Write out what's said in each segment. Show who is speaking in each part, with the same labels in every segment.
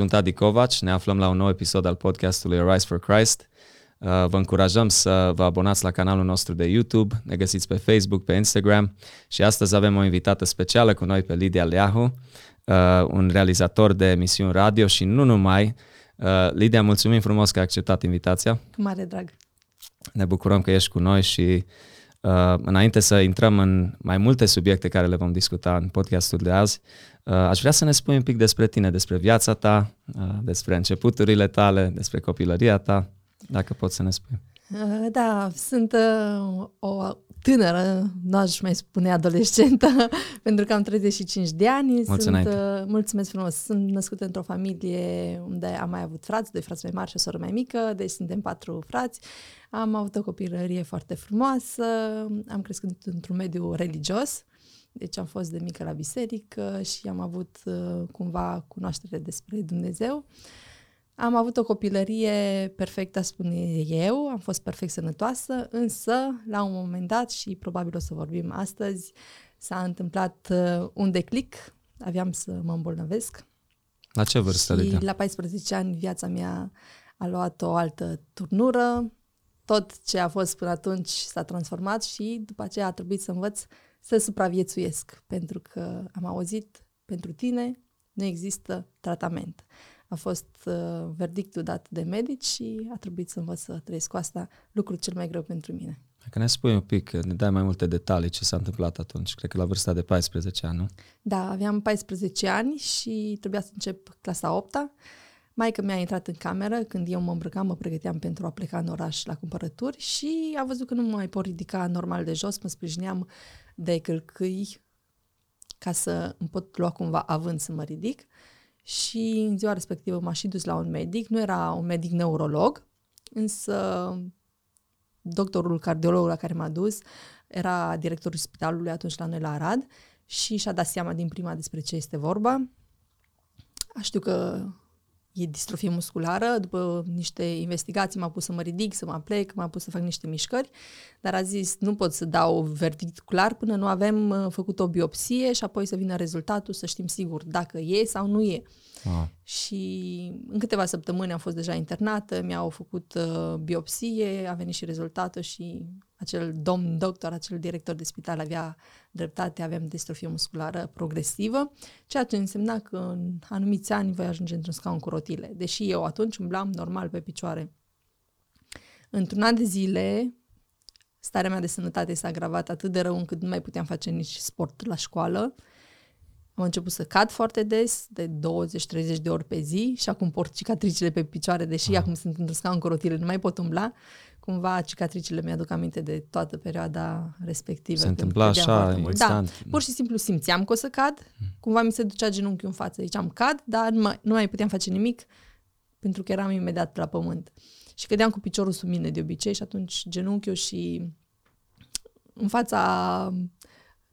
Speaker 1: sunt Adi Kovac, ne aflăm la un nou episod al podcastului Arise for Christ. Uh, vă încurajăm să vă abonați la canalul nostru de YouTube, ne găsiți pe Facebook, pe Instagram și astăzi avem o invitată specială cu noi pe Lidia Leahu, uh, un realizator de emisiuni radio și nu numai. Uh, Lidia, mulțumim frumos că ai acceptat invitația.
Speaker 2: Cu mare drag.
Speaker 1: Ne bucurăm că ești cu noi și Uh, înainte să intrăm în mai multe subiecte care le vom discuta în podcastul de azi, uh, aș vrea să ne spui un pic despre tine, despre viața ta, uh, despre începuturile tale, despre copilăria ta, dacă poți să ne spui.
Speaker 2: Uh, da, sunt uh, o tânără, nu aș mai spune adolescentă, pentru că am 35 de ani.
Speaker 1: Mulți
Speaker 2: sunt,
Speaker 1: înainte.
Speaker 2: uh, mulțumesc frumos. Sunt născută într-o familie unde am mai avut frați, doi frați mai mari și o soră mai mică, deci suntem patru frați. Am avut o copilărie foarte frumoasă, am crescut într-un mediu religios, deci am fost de mică la biserică și am avut uh, cumva cunoaștere despre Dumnezeu. Am avut o copilărie perfectă, spune eu, am fost perfect sănătoasă, însă, la un moment dat, și probabil o să vorbim astăzi, s-a întâmplat uh, un declic, aveam să mă îmbolnăvesc.
Speaker 1: La ce vârstă,
Speaker 2: și
Speaker 1: Lidia?
Speaker 2: la 14 ani viața mea a luat o altă turnură, tot ce a fost până atunci s-a transformat și după aceea a trebuit să învăț să supraviețuiesc, pentru că am auzit, pentru tine nu există tratament. A fost uh, verdictul dat de medici și a trebuit să învăț să trăiesc cu asta, lucrul cel mai greu pentru mine.
Speaker 1: Dacă ne spui un pic, ne dai mai multe detalii ce s-a întâmplat atunci, cred că la vârsta de 14 ani, nu?
Speaker 2: Da, aveam 14 ani și trebuia să încep clasa 8 -a. Maica mi-a intrat în cameră când eu mă îmbrăcam, mă pregăteam pentru a pleca în oraș la cumpărături și a văzut că nu mă mai pot ridica normal de jos, mă sprijineam de călcâi ca să îmi pot lua cumva având să mă ridic. Și în ziua respectivă m-a și dus la un medic, nu era un medic neurolog, însă doctorul cardiolog la care m-a dus era directorul spitalului atunci la noi la Arad și și-a dat seama din prima despre ce este vorba. Știu că e distrofie musculară, după niște investigații m-a pus să mă ridic, să mă plec, m-a pus să fac niște mișcări, dar a zis nu pot să dau verdict clar până nu avem uh, făcut o biopsie și apoi să vină rezultatul să știm sigur dacă e sau nu e.
Speaker 1: Wow.
Speaker 2: Și în câteva săptămâni am fost deja internată, mi-au făcut uh, biopsie, a venit și rezultatul și acel domn doctor, acel director de spital avea dreptate, aveam distrofie musculară progresivă, ceea ce însemna că în anumiți ani voi ajunge într-un scaun cu rotile, deși eu atunci umblam normal pe picioare. Într-un an de zile, starea mea de sănătate s-a agravat atât de rău încât nu mai puteam face nici sport la școală, am început să cad foarte des, de 20-30 de ori pe zi și acum port cicatricile pe picioare, deși acum sunt într-un scaun cu rotile, nu mai pot umbla. Cumva cicatricile mi-aduc aminte de toată perioada respectivă.
Speaker 1: Se
Speaker 2: când
Speaker 1: întâmpla
Speaker 2: cădeam
Speaker 1: așa,
Speaker 2: foarte mult.
Speaker 1: instant.
Speaker 2: Da, pur și simplu simțeam că o să cad, cumva mi se ducea genunchiul în față. Ziceam cad, dar nu mai, nu mai puteam face nimic pentru că eram imediat la pământ. Și cădeam cu piciorul sub mine de obicei și atunci genunchiul și în fața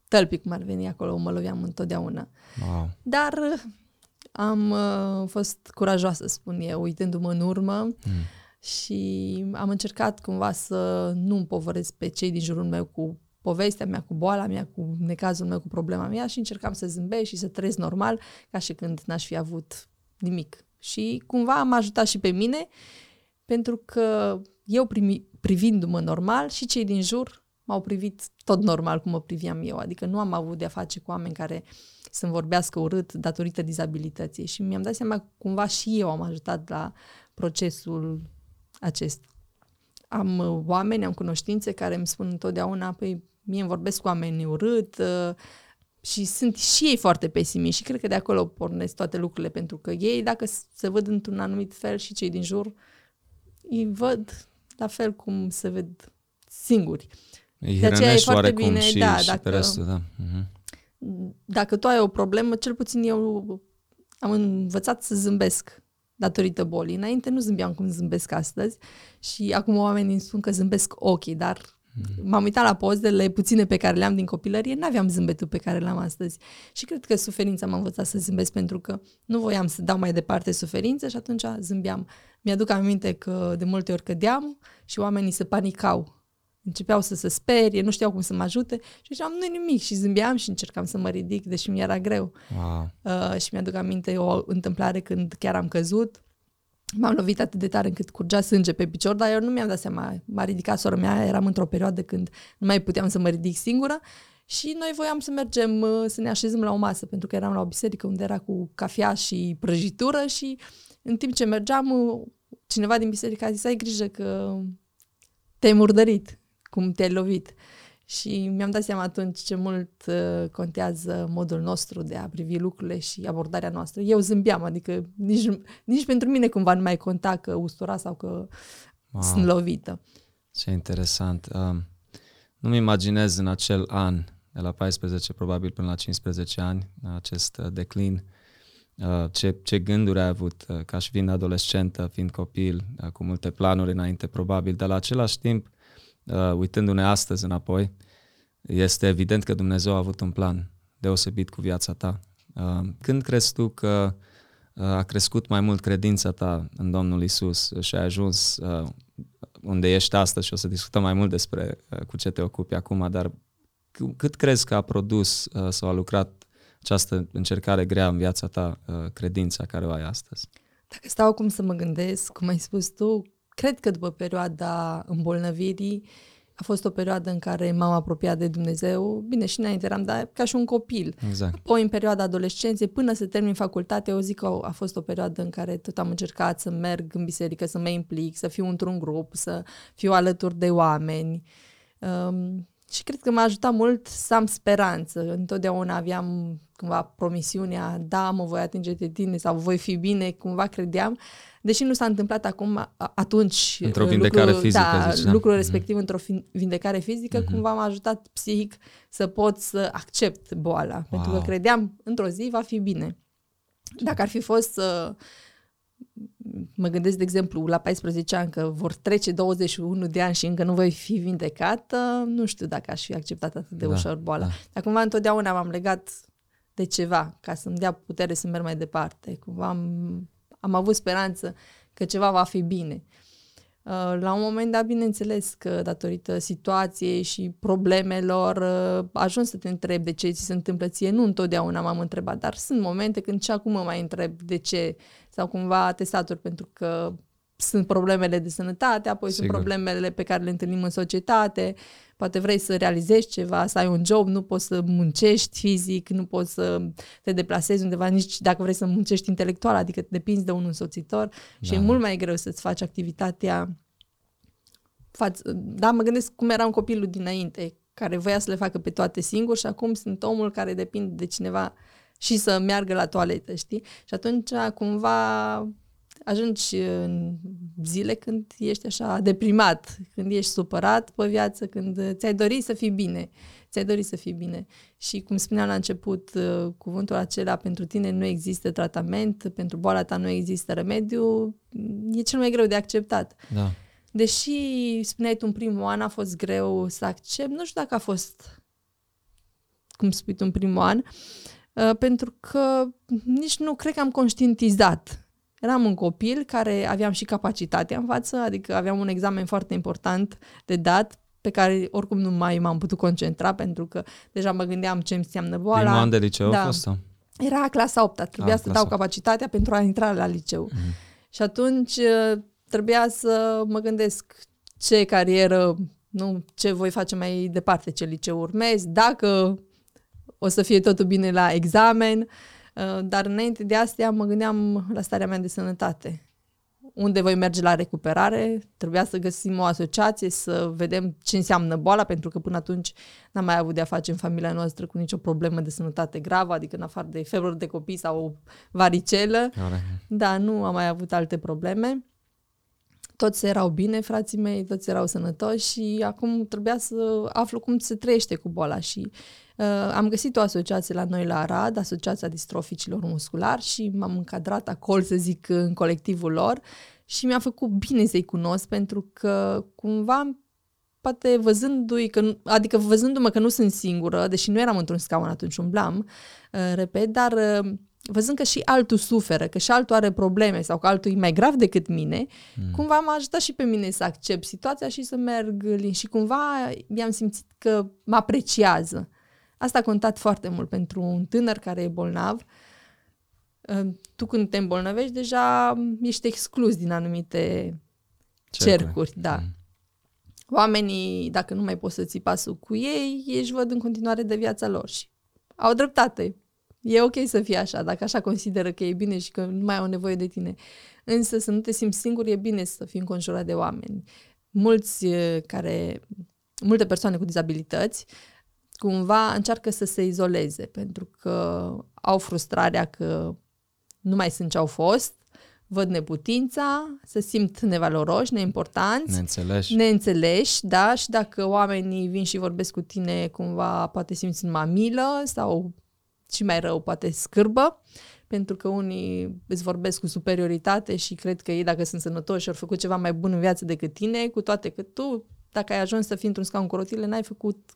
Speaker 2: tălpii, cum ar veni acolo, mă loveam întotdeauna.
Speaker 1: wow.
Speaker 2: Dar uh, am uh, fost curajoasă, spun eu, uitându-mă în urmă
Speaker 1: Mm.
Speaker 2: Și am încercat cumva să nu împovăresc pe cei din jurul meu cu povestea mea, cu boala mea, cu necazul meu, cu problema mea și încercam să zâmbesc și să trăiesc normal, ca și când n-aș fi avut nimic. Și cumva m-a ajutat și pe mine, pentru că eu primi, privindu-mă normal și cei din jur m-au privit tot normal cum mă priviam eu. Adică nu am avut de-a face cu oameni care să-mi vorbească urât datorită dizabilității. Și mi-am dat seama că cumva și eu am ajutat la procesul acesta. Am uh, oameni, am cunoștințe care îmi spun întotdeauna, păi mie îmi vorbesc cu oameni urât uh, și sunt și ei foarte pesimiști și cred că de acolo pornesc toate lucrurile, pentru că ei, dacă s- se văd într-un anumit fel și cei din jur, îi văd la fel cum se ved singuri.
Speaker 1: Îi
Speaker 2: De aceea e
Speaker 1: hrănești
Speaker 2: foarte
Speaker 1: oarecum
Speaker 2: bine,
Speaker 1: și,
Speaker 2: da,
Speaker 1: și
Speaker 2: dacă-
Speaker 1: pe restul, da. Mhm.
Speaker 2: Dacă tu ai o problemă, cel puțin eu am învățat să zâmbesc datorită bolii. Înainte nu zâmbeam cum zâmbesc astăzi și acum oamenii îmi spun că zâmbesc ochii, dar m-am uitat la pozele puține pe care le-am din copilărie, n-aveam zâmbetul pe care l-am astăzi. Și cred că suferința m-a învățat să zâmbesc pentru că nu voiam să dau mai departe suferință și atunci zâmbeam. Mi-aduc aminte că de multe ori cădeam și oamenii se panicau. Începeau să se sperie, nu știau cum să mă ajute și ziceam, nu nimic și zâmbeam și încercam să mă ridic, deși mi era greu.
Speaker 1: Wow.
Speaker 2: Uh, și mi-aduc aminte o întâmplare când chiar am căzut, m-am lovit atât de tare încât curgea sânge pe picior, dar eu nu mi-am dat seama. M-a ridicat sora mea, eram într-o perioadă când nu mai puteam să mă ridic singură și noi voiam să mergem, uh, să ne așezăm la o masă, pentru că eram la o biserică unde era cu cafea și prăjitură și în timp ce mergeam, uh, cineva din biserică a zis, ai grijă că te-ai murdărit, cum te-ai lovit. Și mi-am dat seama atunci ce mult uh, contează modul nostru de a privi lucrurile și abordarea noastră. Eu zâmbeam, adică nici, nici pentru mine cumva nu mai conta că ustura sau că wow. sunt lovită.
Speaker 1: Ce interesant. Um, nu-mi imaginez în acel an, de la 14 probabil până la 15 ani, acest uh, declin, uh, ce, ce gânduri ai avut uh, ca și fiind adolescentă, fiind copil, uh, cu multe planuri înainte probabil, dar la același timp uh, uitându-ne astăzi înapoi, este evident că Dumnezeu a avut un plan deosebit cu viața ta. Uh, când crezi tu că uh, a crescut mai mult credința ta în Domnul Isus și ai ajuns uh, unde ești astăzi și o să discutăm mai mult despre uh, cu ce te ocupi acum, dar cât crezi că a produs uh, sau a lucrat această încercare grea în viața ta, uh, credința care o ai astăzi?
Speaker 2: Dacă stau acum să mă gândesc, cum ai spus tu, cred că după perioada îmbolnăvirii a fost o perioadă în care m-am apropiat de Dumnezeu. Bine, și înainte eram dar ca și un copil.
Speaker 1: Exact.
Speaker 2: Apoi, în perioada adolescenței, până să termin facultate, eu zic că a fost o perioadă în care tot am încercat să merg în biserică, să mă implic, să fiu într-un grup, să fiu alături de oameni. Um, și cred că m-a ajutat mult să am speranță. Întotdeauna aveam cumva promisiunea, da, mă voi atinge de tine sau voi fi bine, cumva credeam. Deși nu s-a întâmplat acum, atunci
Speaker 1: Într-o vindecare
Speaker 2: lucru,
Speaker 1: fizică,
Speaker 2: da,
Speaker 1: zici, da?
Speaker 2: lucrul
Speaker 1: Mhm.
Speaker 2: respectiv într-o fin- vindecare fizică,
Speaker 1: Mhm.
Speaker 2: cumva m-a ajutat psihic să pot să accept boala. Pentru că
Speaker 1: Wow.
Speaker 2: credeam, într-o zi va fi bine. Dacă ar fi fost să mă gândesc, de exemplu, la 14 ani că vor trece 21 de ani și încă nu voi fi vindecată, nu știu dacă aș fi acceptat atât de
Speaker 1: Da,
Speaker 2: ușor boala.
Speaker 1: da.
Speaker 2: Dar cumva întotdeauna m-am legat de ceva ca să-mi dea putere să merg mai departe. Cumva am, am avut speranță că ceva va fi bine. Uh, La un moment dat, bineînțeles că datorită situației și problemelor, uh, ajuns să te întrebi de ce ți se întâmplă ție. Nu întotdeauna m-am întrebat, dar sunt momente când și acum mă mai întreb de ce. Sau cumva atestatori pentru că sunt problemele de sănătate, apoi
Speaker 1: Sigur.
Speaker 2: sunt problemele pe care le întâlnim în societate, poate vrei să realizezi ceva, să ai un job, nu poți să muncești fizic, nu poți să te deplasezi undeva, nici dacă vrei să muncești intelectual, adică depinzi de un însoțitor și
Speaker 1: Da.
Speaker 2: e mult mai greu să-ți faci activitatea față, da, mă gândesc cum eram copilul dinainte, care voia să le facă pe toate singur și acum sunt omul care depinde de cineva și să meargă la toaletă, știi? Și atunci cumva ajungi în zile când ești așa deprimat, când ești supărat pe viață, când ți-ai dori să fii bine. Ți-ai dori să fii bine. Și cum spuneam la început, uh, cuvântul acela pentru tine nu există tratament, pentru boala ta nu există remediu, e cel mai greu de acceptat.
Speaker 1: Da.
Speaker 2: Deși spuneai tu în primul an a fost greu să accept, nu știu dacă a fost, cum spui tu, în primul an, uh, pentru că nici nu cred că am conștientizat. Eram un copil care aveam și capacitatea în față, adică aveam un examen foarte important de dat, pe care oricum nu mai m-am putut concentra pentru că deja mă gândeam ce înseamnă boala.
Speaker 1: Primul an de liceu
Speaker 2: Da.
Speaker 1: a fost sau?
Speaker 2: Era clasa 8 trebuia
Speaker 1: Ah,
Speaker 2: să
Speaker 1: clasa
Speaker 2: dau
Speaker 1: opt.
Speaker 2: capacitatea pentru a intra la liceu.
Speaker 1: Mhm.
Speaker 2: Și atunci uh, trebuia să mă gândesc ce carieră, nu, ce voi face mai departe, ce liceu urmez, dacă o să fie totul bine la examen, uh, dar înainte de astea mă gândeam la starea mea de sănătate. Unde voi merge la recuperare, trebuia să găsim o asociație, să vedem ce înseamnă boala, pentru că până atunci n-am mai avut de-a face în familia noastră cu nicio problemă de sănătate gravă, adică în afară de febră de copii sau o varicelă.
Speaker 1: Care?
Speaker 2: Da, nu am mai avut alte probleme. Toți erau bine, frații mei, toți erau sănătoși și acum trebuia să aflu cum se trăiește cu boala și uh, am găsit o asociație la noi la Arad, Asociația Distroficilor Musculari și m-am încadrat acolo, să zic, în colectivul lor și mi-a făcut bine să-i cunosc pentru că cumva poate văzându-i, că, nu- adică văzându-mă că nu sunt singură, deși nu eram într-un scaun atunci, umblam, uh, repet, dar uh, văzând că și altul suferă, că și altul are probleme sau că altul e mai grav decât mine, mm. cumva m-aș ajutat și pe mine să accept situația și să merg lin. Și cumva mi-am simțit că mă apreciază. Asta a contat foarte mult pentru un tânăr care e bolnav. Tu când te îmbolnăvești, deja ești exclus din anumite cercuri, cercuri da. Mm. Oamenii, dacă nu mai poți să ții pasul cu ei, ești văd în continuare de viața lor și au dreptate. E ok să fie așa, dacă așa consideră că e bine și că nu mai au nevoie de tine. Însă să nu te simți singur, e bine să fii înconjurat de oameni. Mulți care, multe persoane cu dizabilități, cumva încearcă să se izoleze pentru că au frustrarea că nu mai sunt ce au fost, văd neputința, se simt nevaloroși, neimportanți,
Speaker 1: neînțeleși.
Speaker 2: neînțeleși, da, și dacă oamenii vin și vorbesc cu tine, cumva poate simți în mamilă sau și mai rău, poate scârbă, pentru că unii îți vorbesc cu superioritate și cred că ei, dacă sunt sănătoși și au făcut ceva mai bun în viață decât tine, cu toate că tu, dacă ai ajuns să fii într-un scaun cu rotile, n-ai făcut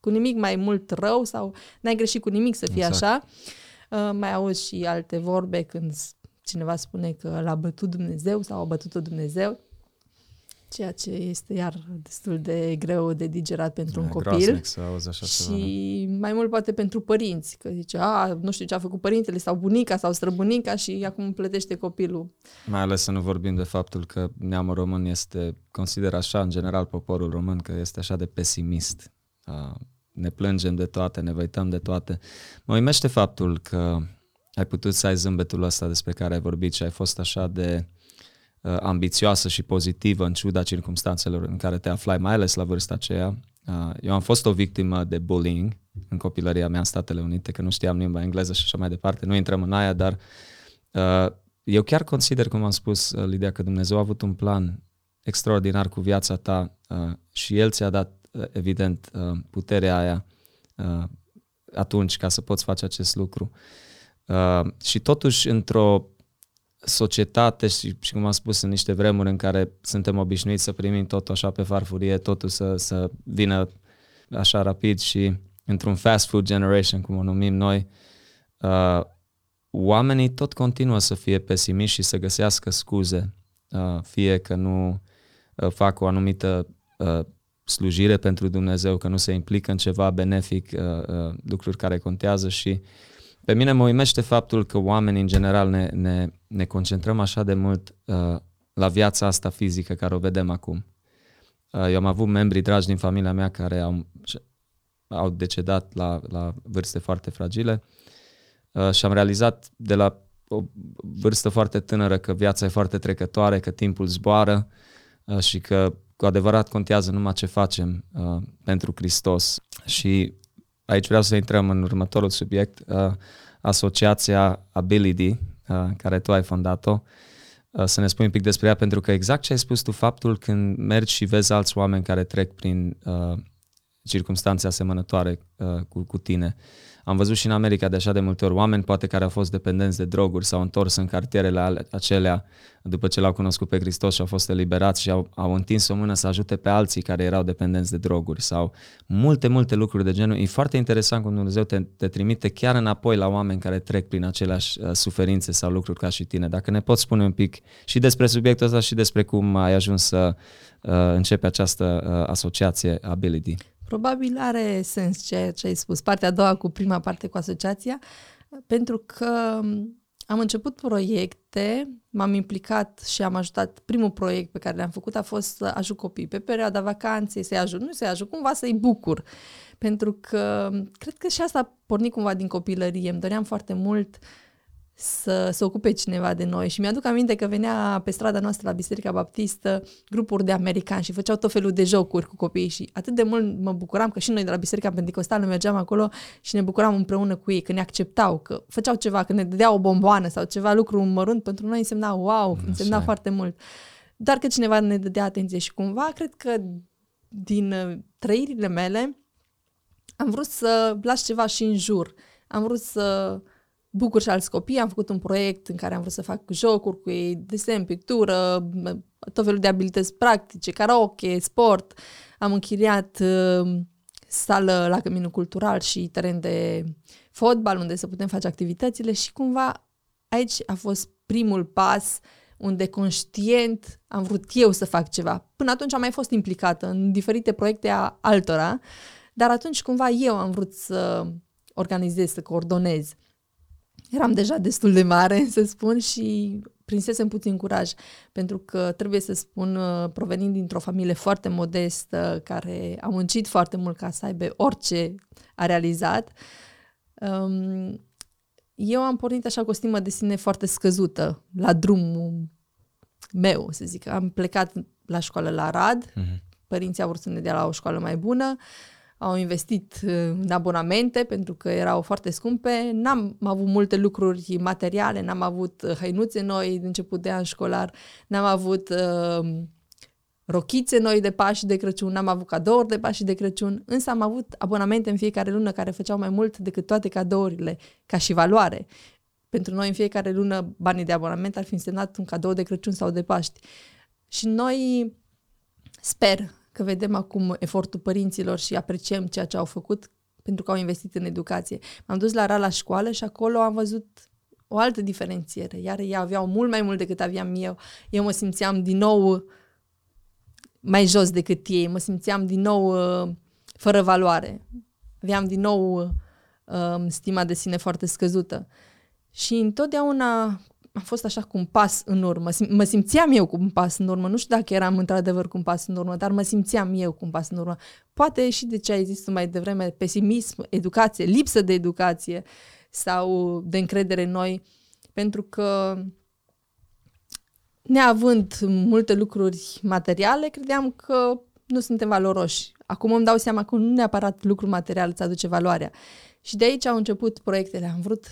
Speaker 2: cu nimic mai mult rău sau n-ai greșit cu nimic să fie exact. așa. Uh, mai auzi și alte vorbe când cineva spune că l-a bătut Dumnezeu sau a bătut-o Dumnezeu ceea ce este iar destul de greu de digerat pentru e, un copil.
Speaker 1: să auzi așa și
Speaker 2: ceva, mai mult poate pentru părinți, că zice, a, nu știu ce a făcut părintele sau bunica sau străbunica și acum plătește copilul.
Speaker 1: Mai ales să nu vorbim de faptul că neamul român este, consider așa în general poporul român, că este așa de pesimist. Ne plângem de toate, ne văităm de toate. Mă uimește faptul că ai putut să ai zâmbetul ăsta despre care ai vorbit și ai fost așa de uh, ambițioasă și pozitivă în ciuda circumstanțelor în care te aflai, mai ales la vârsta aceea. Uh, eu am fost o victimă de bullying în copilăria mea în Statele Unite, că nu știam limba engleză și așa mai departe. Nu intrăm în aia, dar uh, eu chiar consider, cum am spus, uh, Lidia, că Dumnezeu a avut un plan extraordinar cu viața ta uh, și El ți-a dat, uh, evident, uh, puterea aia uh, atunci ca să poți face acest lucru. Uh, și totuși, într-o societate și, și cum am spus, în niște vremuri în care suntem obișnuiți să primim totul așa pe farfurie, totul să, să vină așa rapid și într-un fast food generation, cum o numim noi, uh, oamenii tot continuă să fie pesimiști și să găsească scuze, uh, fie că nu uh, fac o anumită uh, slujire pentru Dumnezeu, că nu se implică în ceva benefic, uh, uh, lucruri care contează și pe mine mă uimește faptul că oamenii în general ne, ne, ne concentrăm așa de mult uh, la viața asta fizică care o vedem acum. Uh, eu am avut membri dragi din familia mea care au, au decedat la, la vârste foarte fragile uh, și am realizat de la o vârstă foarte tânără că viața e foarte trecătoare, că timpul zboară uh, și că cu adevărat contează numai ce facem uh, pentru Hristos. Și aici vreau să intrăm în următorul subiect, uh, asociația Ability, uh, care tu ai fondat-o, uh, să ne spui un pic despre ea, pentru că exact ce ai spus tu, faptul când mergi și vezi alți oameni care trec prin uh, circunstanțe asemănătoare uh, cu, cu tine, uh, am văzut și în America de așa de multe ori oameni poate care au fost dependenți de droguri, s-au întors în cartierele acelea după ce l-au cunoscut pe Hristos și au fost eliberați și au, au întins o mână să ajute pe alții care erau dependenți de droguri sau multe, multe lucruri de genul. E foarte interesant cum Dumnezeu te, te trimite chiar înapoi la oameni care trec prin aceleași uh, suferințe sau lucruri ca și tine. Dacă ne poți spune un pic și despre subiectul ăsta și despre cum ai ajuns să uh, începe această uh, asociație Ability.
Speaker 2: Probabil are sens ceea ce ai spus, partea a doua cu prima parte cu asociația, pentru că am început proiecte, m-am implicat și am ajutat. Primul proiect pe care l-am făcut a fost să ajut copii pe perioada vacanței, să-i ajut, nu să-i ajut, cumva să-i bucur. Pentru că cred că și asta a pornit cumva din copilărie. Îmi doream foarte mult uh, să se ocupe cineva de noi. Și mi-aduc aminte că venea pe strada noastră la Biserica Baptistă grupuri de americani și făceau tot felul de jocuri cu copiii și atât de mult mă bucuram că și noi de la Biserica Pentecostală mergeam acolo și ne bucuram împreună cu ei, că ne acceptau, că făceau ceva, că ne dădeau o bomboană sau ceva lucru mărunt, pentru noi însemna wow, însemna Așa. foarte mult. Dar că cineva ne dădea atenție și cumva cred că din uh, trăirile mele am vrut să las ceva și în jur. Am vrut să bucur și alți copii. Am făcut un proiect în care am vrut să fac jocuri cu ei, desen, pictură, tot felul de abilități practice, karaoke, sport. Am închiriat uh, sală la Căminul Cultural și teren de fotbal unde să putem face activitățile și cumva aici a fost primul pas unde conștient am vrut eu să fac ceva. Până atunci am mai fost implicată în diferite proiecte a altora, dar atunci cumva eu am vrut să organizez, să coordonez. Eram deja destul de mare, să spun, și prinsesem puțin curaj, pentru că trebuie să spun, uh, provenind dintr-o familie foarte modestă, care a muncit foarte mult ca să aibă orice a realizat, um, eu am pornit așa cu o stimă de sine foarte scăzută la drumul meu, să zic. Am plecat la școală la Rad, uh-huh. părinții au vrut să ne dea la o școală mai bună, au investit uh, în abonamente pentru că erau foarte scumpe, n-am avut multe lucruri materiale, n-am avut uh, hăinuțe noi de început de an școlar, n-am avut uh, rochițe noi de Paști de Crăciun, n-am avut cadouri de Paști de Crăciun, însă am avut abonamente în fiecare lună care făceau mai mult decât toate cadourile, ca și valoare. Pentru noi în fiecare lună banii de abonament ar fi însemnat un cadou de Crăciun sau de Paști. Și noi sper că vedem acum efortul părinților și apreciem ceea ce au făcut pentru că au investit în educație. M-am dus la RA la școală și acolo am văzut o altă diferențiere, iar ei aveau mult mai mult decât aveam eu. Eu mă simțeam din nou mai jos decât ei, mă simțeam din nou uh, fără valoare. Aveam din nou uh, stima de sine foarte scăzută. Și întotdeauna am fost așa cu un pas în urmă. Mă simțeam eu cu un pas în urmă. Nu știu dacă eram într-adevăr cu un pas în urmă, dar mă simțeam eu cu un pas în urmă. Poate și de ce ai zis tu mai devreme, pesimism, educație, lipsă de educație sau de încredere în noi, pentru că neavând multe lucruri materiale, credeam că nu suntem valoroși. Acum îmi dau seama că nu neapărat lucru material îți aduce valoarea. Și de aici au început proiectele. Am vrut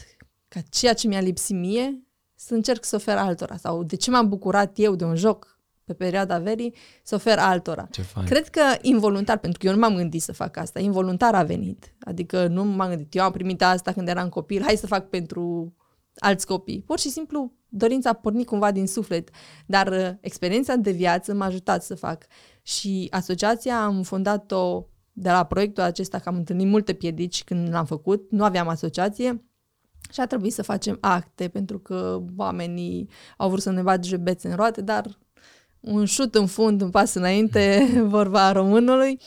Speaker 2: ca ceea ce mi-a lipsit mie să încerc să ofer altora. Sau de ce m-am bucurat eu de un joc pe perioada verii, să ofer altora.
Speaker 1: Ce fain.
Speaker 2: Cred că involuntar, pentru că eu nu m-am gândit să fac asta, involuntar a venit. Adică nu m-am gândit, eu am primit asta când eram copil, hai să fac pentru alți copii. Pur și simplu dorința a pornit cumva din suflet, dar uh, experiența de viață m-a ajutat să fac. Și asociația am fondat-o de la proiectul acesta, că am întâlnit multe piedici când l-am făcut, nu aveam asociație și a trebuit să facem acte pentru că oamenii au vrut să ne bage bețe în roate, dar un șut în fund, un pas înainte, vorba românului.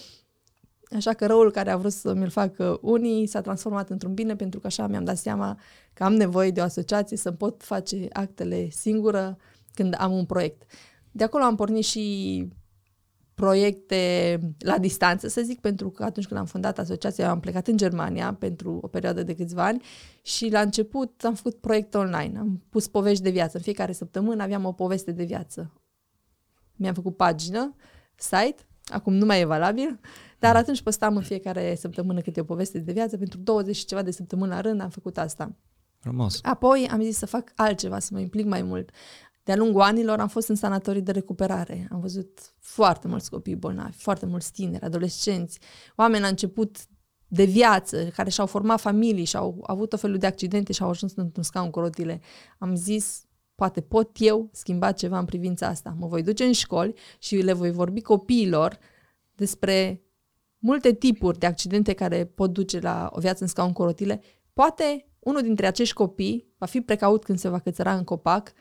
Speaker 2: Așa că răul care a vrut să mi-l facă unii s-a transformat într-un bine pentru că așa mi-am dat seama că am nevoie de o asociație să pot face actele singură când am un proiect. De acolo am pornit și proiecte la distanță, să zic, pentru că atunci când am fondat asociația am plecat în Germania pentru o perioadă de câțiva ani și la început am făcut proiecte online, am pus povești de viață. În fiecare săptămână aveam o poveste de viață. Mi-am făcut pagină, site, acum nu mai e valabil, dar atunci postam în fiecare săptămână câte o poveste de viață, pentru 20 și ceva de săptămâni la rând am făcut asta.
Speaker 1: Frumos.
Speaker 2: Apoi am zis să fac altceva, să mă implic mai mult. De-a lungul anilor am fost în sanatorii de recuperare. Am văzut foarte mulți copii bolnavi, foarte mulți tineri, adolescenți, oameni la început de viață, care și-au format familii și-au avut o felul de accidente și au ajuns într-un scaun cu rotile. Am zis, poate pot eu schimba ceva în privința asta. Mă voi duce în școli și le voi vorbi copiilor despre multe tipuri de accidente care pot duce la o viață în scaun cu rotile. Poate unul dintre acești copii va fi precaut când se va cățăra în copac,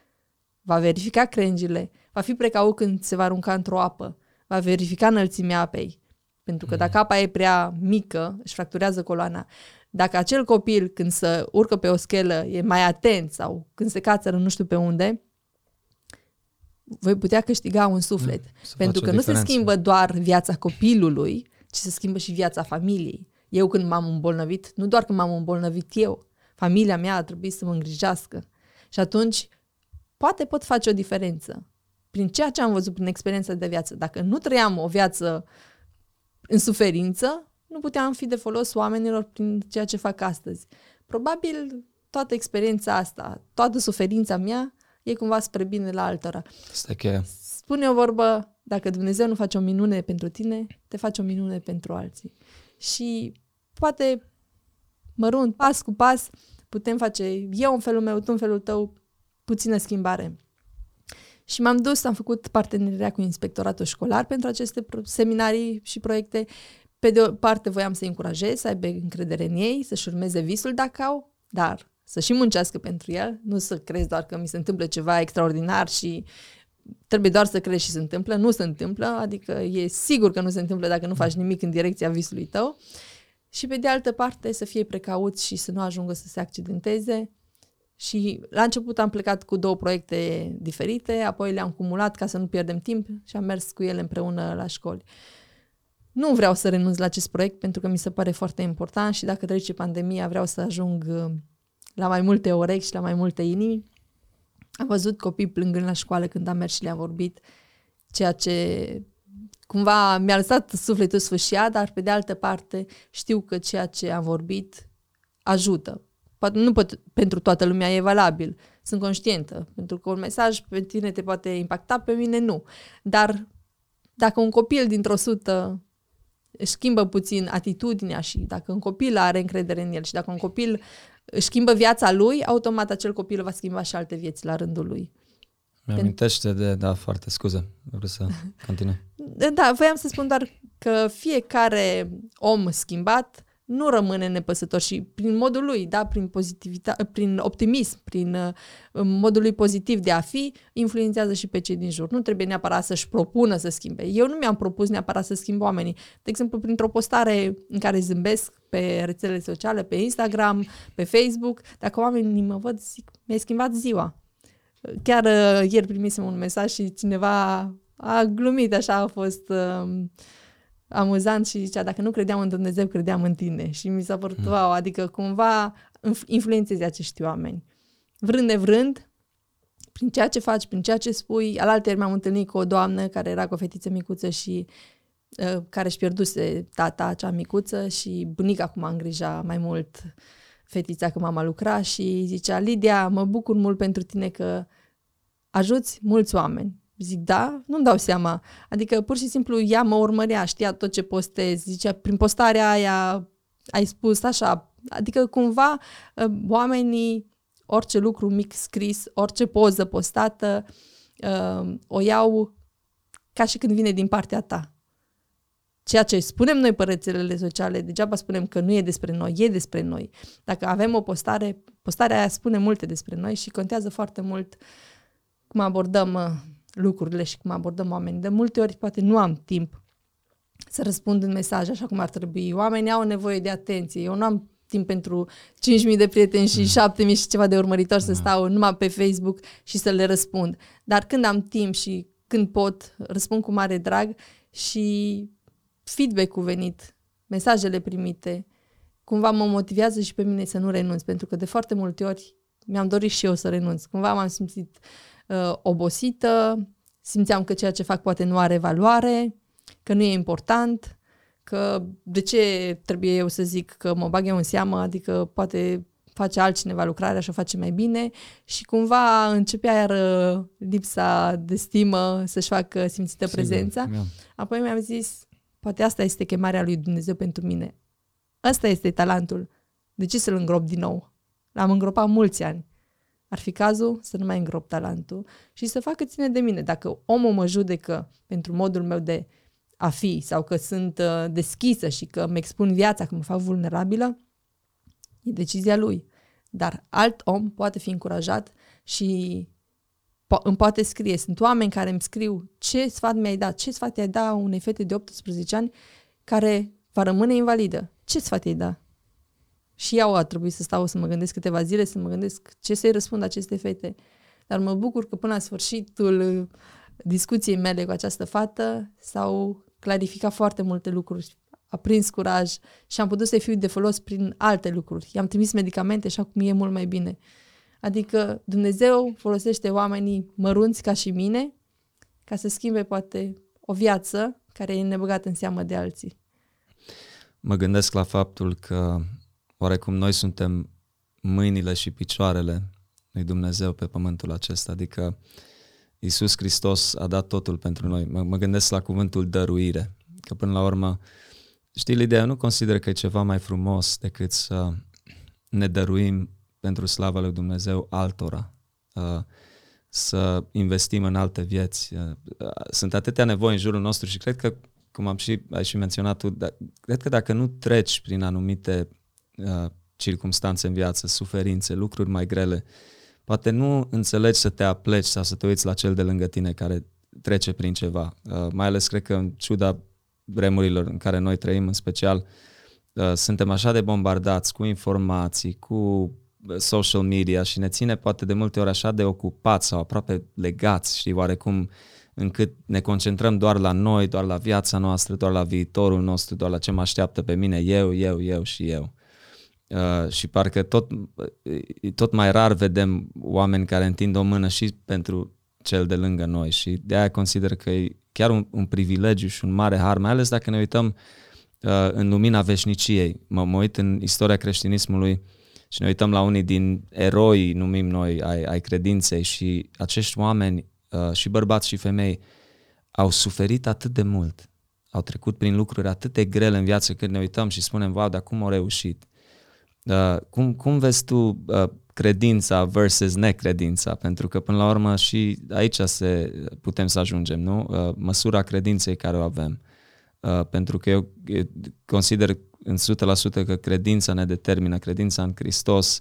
Speaker 2: va verifica crengile, va fi precaut când se va arunca într-o apă, va verifica înălțimea apei. Pentru că dacă apa e prea mică, își fracturează coloana. Dacă acel copil, când se urcă pe o schelă, e mai atent sau când se cațără nu știu pe unde, voi putea câștiga un suflet. Mm, Pentru că nu se schimbă doar viața copilului, ci se schimbă și viața familiei. Eu când m-am îmbolnăvit, nu doar când m-am îmbolnăvit eu, familia mea a trebuit să mă îngrijească. Și atunci, poate pot face o diferență. Prin ceea ce am văzut, prin experiența de viață. Dacă nu trăiam o viață în suferință, nu puteam fi de folos oamenilor prin ceea ce fac astăzi. Probabil toată experiența asta, toată suferința mea, e cumva spre bine la altora.
Speaker 1: Asta cheia.
Speaker 2: Spune o vorbă, dacă Dumnezeu nu face o minune pentru tine, te face o minune pentru alții. Și poate mărunt, pas cu pas, putem face eu în felul meu, tu în felul tău, puțină schimbare. Și m-am dus, am făcut parteneria cu inspectoratul școlar pentru aceste seminarii și proiecte. pe de o parte voiam să-i încurajez, să aibă încredere în ei, să-și urmeze visul dacă au, dar să și muncească pentru el, nu să crezi doar că mi se întâmplă ceva extraordinar și trebuie doar să crezi și se întâmplă, nu se întâmplă, adică e sigur că nu se întâmplă dacă nu faci nimic în direcția visului tău. Și pe de altă parte să fie precauți și să nu ajungă să se accidenteze. Și la început am plecat cu două proiecte diferite, apoi le-am cumulat ca să nu pierdem timp și am mers cu ele împreună la școli. Nu vreau să renunț la acest proiect pentru că mi se pare foarte important și dacă trece pandemia vreau să ajung uh, la mai multe orechi și la mai multe inimi. Am văzut copii plângând la școală când am mers și le-am vorbit, ceea ce cumva mi-a lăsat sufletul sfâșiat, dar pe de altă parte știu că ceea ce am vorbit ajută. Poate nu pot, pentru toată lumea e valabil, sunt conștientă, pentru că un mesaj pe tine te poate impacta, pe mine nu. Dar dacă un copil dintr-o sută își schimbă puțin atitudinea și dacă un copil are încredere în el și dacă un copil își schimbă viața lui, automat acel copil va schimba și alte vieți la rândul lui.
Speaker 1: Mi-amintește de, da, foarte scuze, vreau să continui.
Speaker 2: Da, voiam să spun doar că fiecare om schimbat nu rămâne nepăsător și prin modul lui, da, prin pozitivitate, prin optimism, prin uh, modul lui pozitiv de a fi, influențează și pe cei din jur. Nu trebuie neapărat să-și propună să schimbe. Eu nu mi-am propus neapărat să schimb oamenii. De exemplu, printr-o postare în care zâmbesc pe rețelele sociale, pe Instagram, pe Facebook, dacă oamenii mă văd, zic, mi-ai schimbat ziua. Chiar uh, ieri primisem un mesaj și cineva a glumit, așa a fost... Uh, amuzant și zicea, dacă nu credeam în Dumnezeu, credeam în tine. Și mi s-a părut, mm. wow, adică cumva influențezi acești oameni. Vrând de vrând, prin ceea ce faci, prin ceea ce spui, alaltă m-am întâlnit cu o doamnă care era cu o fetiță micuță și uh, care își pierduse tata, acea micuță și bunica acum îngrija mai mult fetița că mama lucra și zicea, Lidia, mă bucur mult pentru tine că ajuți mulți oameni. Zic, da, nu-mi dau seama. Adică, pur și simplu, ea mă urmărea, știa tot ce postez. Zicea, prin postarea aia ai spus așa. Adică, cumva, ă, oamenii, orice lucru mic scris, orice poză postată, ă, o iau ca și când vine din partea ta. Ceea ce spunem noi pe rețelele sociale, degeaba spunem că nu e despre noi, e despre noi. Dacă avem o postare, postarea aia spune multe despre noi și contează foarte mult cum abordăm ă, lucrurile și cum abordăm oamenii. De multe ori poate nu am timp să răspund în mesaj așa cum ar trebui. Oamenii au nevoie de atenție. Eu nu am timp pentru 5.000 de prieteni și 7.000 mm. și ceva de urmăritori să mm. stau numai pe Facebook și să le răspund. Dar când am timp și când pot, răspund cu mare drag și feedback-ul venit, mesajele primite, cumva mă motivează și pe mine să nu renunț, pentru că de foarte multe ori mi-am dorit și eu să renunț. Cumva m-am simțit uh, uh, obosită, simțeam că ceea ce fac poate nu are valoare, că nu e important, că de ce trebuie eu să zic că mă bag eu în seamă, adică poate face altcineva lucrarea și o face mai bine și cumva începea iar uh, lipsa de stimă să-și facă simțită Sigur, prezența. Yeah. Apoi mi-am zis, poate asta este chemarea lui Dumnezeu pentru mine. Asta este talentul. De ce să-l îngrop din nou? L-am îngropat mulți ani ar fi cazul să nu mai îngrop talentul și să facă ține de mine. Dacă omul mă judecă pentru modul meu de a fi sau că sunt uh, deschisă și că îmi expun viața, că mă fac vulnerabilă, e decizia lui. Dar alt om poate fi încurajat și po- îmi poate scrie. Sunt oameni care îmi scriu ce sfat mi-ai dat, ce sfat i-ai dat unei fete de 18 ani care va rămâne invalidă. Ce sfat i-ai dat? Și eu a trebuit să stau să mă gândesc câteva zile, să mă gândesc ce să-i răspund aceste fete. Dar mă bucur că până la sfârșitul discuției mele cu această fată s-au clarificat foarte multe lucruri. A prins curaj și am putut să-i fiu de folos prin alte lucruri. I-am trimis medicamente și acum e mult mai bine. Adică Dumnezeu folosește oamenii mărunți ca și mine ca să schimbe poate o viață care e nebăgată în seamă de alții.
Speaker 1: Mă gândesc la faptul că oarecum noi suntem mâinile și picioarele lui Dumnezeu pe pământul acesta, adică Iisus Hristos a dat totul pentru noi. Mă, mă gândesc la cuvântul dăruire, că până la urmă, știi, Lidia, eu nu consider că e ceva mai frumos decât să ne dăruim pentru slava lui Dumnezeu altora, uh, să investim în alte vieți. Uh, sunt atâtea nevoi în jurul nostru și cred că cum am și, ai și menționat tu, da, cred că dacă nu treci prin anumite uh, circumstanțe în viață, suferințe, lucruri mai grele, poate nu înțelegi să te apleci sau să te uiți la cel de lângă tine care trece prin ceva. Uh, mai ales cred că în ciuda vremurilor în care noi trăim în special, uh, suntem așa de bombardați cu informații, cu uh, social media și ne ține poate de multe ori așa de ocupați sau aproape legați, știi, oarecum încât ne concentrăm doar la noi, doar la viața noastră, doar la viitorul nostru, doar la ce mă așteaptă pe mine, eu, eu, eu și eu. Uh, și parcă tot, uh, tot mai rar vedem oameni care întind o mână și pentru cel de lângă noi și de aia consider că e chiar un, un privilegiu și un mare har, mai ales dacă ne uităm uh, în lumina veșniciei. Mă, mă uit în istoria creștinismului și ne uităm la unii din eroi, numim noi, ai, ai credinței și acești oameni, uh, și bărbați și femei, au suferit atât de mult, au trecut prin lucruri atât de grele în viață când ne uităm și spunem, wow, dar cum au reușit? Uh, cum, cum vezi tu uh, credința versus necredința? Pentru că până la urmă și aici se putem să ajungem, nu? Uh, măsura credinței care o avem. Uh, pentru că eu, eu consider în 100% că credința ne determină, credința în Hristos,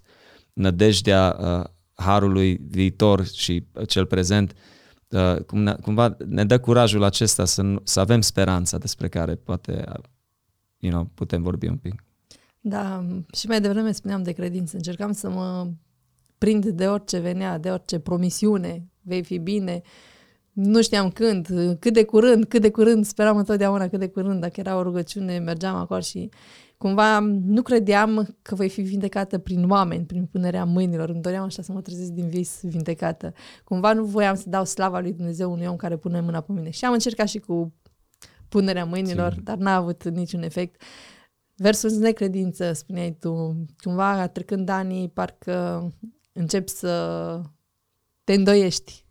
Speaker 1: nădejdea uh, harului viitor și cel prezent, uh, cum ne, cumva ne dă curajul acesta să, să avem speranța despre care poate you know, putem vorbi un pic.
Speaker 2: Da, și mai devreme spuneam de credință. Încercam să mă prind de orice venea, de orice promisiune, vei fi bine. Nu știam când, cât de curând, cât de curând, speram întotdeauna cât de curând, dacă era o rugăciune, mergeam acolo și cumva nu credeam că voi fi vindecată prin oameni, prin punerea mâinilor. Îmi doream așa să mă trezesc din vis vindecată. Cumva nu voiam să dau slava lui Dumnezeu unui om care pune mâna pe mine. Și am încercat și cu punerea mâinilor, Sim. dar n-a avut niciun efect. Versus necredință, spuneai tu. Cumva, trecând anii, parcă începi să te îndoiești,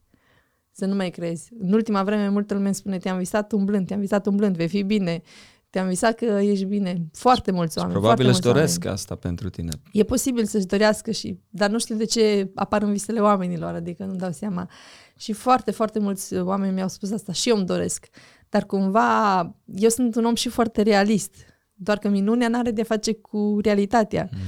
Speaker 2: să nu mai crezi. În ultima vreme, multă lume îmi spune, te-am visat umblând, te-am visat umblând, vei fi bine, te-am visat că ești bine. Foarte mulți oameni.
Speaker 1: Și probabil
Speaker 2: își
Speaker 1: doresc oameni. asta pentru tine.
Speaker 2: E posibil să-și dorească și, dar nu știu de ce apar în visele oamenilor, adică nu dau seama. Și foarte, foarte mulți oameni mi-au spus asta și eu îmi doresc. Dar cumva, eu sunt un om și foarte realist. Doar că minunea nu are de face cu realitatea. Mm.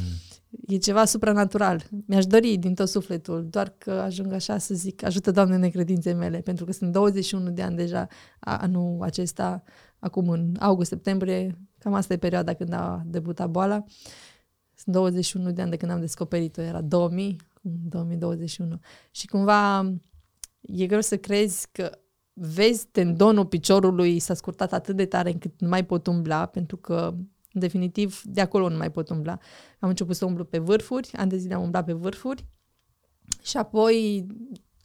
Speaker 2: E ceva supranatural. Mi-aș dori din tot sufletul, doar că ajung așa să zic, ajută Doamne necredințe mele, pentru că sunt 21 de ani deja anul acesta, acum în august-septembrie, cam asta e perioada când a debutat boala. Sunt 21 de ani de când am descoperit-o, era 2000, 2021. Și cumva e greu să crezi că vezi tendonul piciorului s-a scurtat atât de tare încât nu mai pot umbla, pentru că, în definitiv, de acolo nu mai pot umbla. Am început să umblu pe vârfuri, ani de zile am umblat pe vârfuri și apoi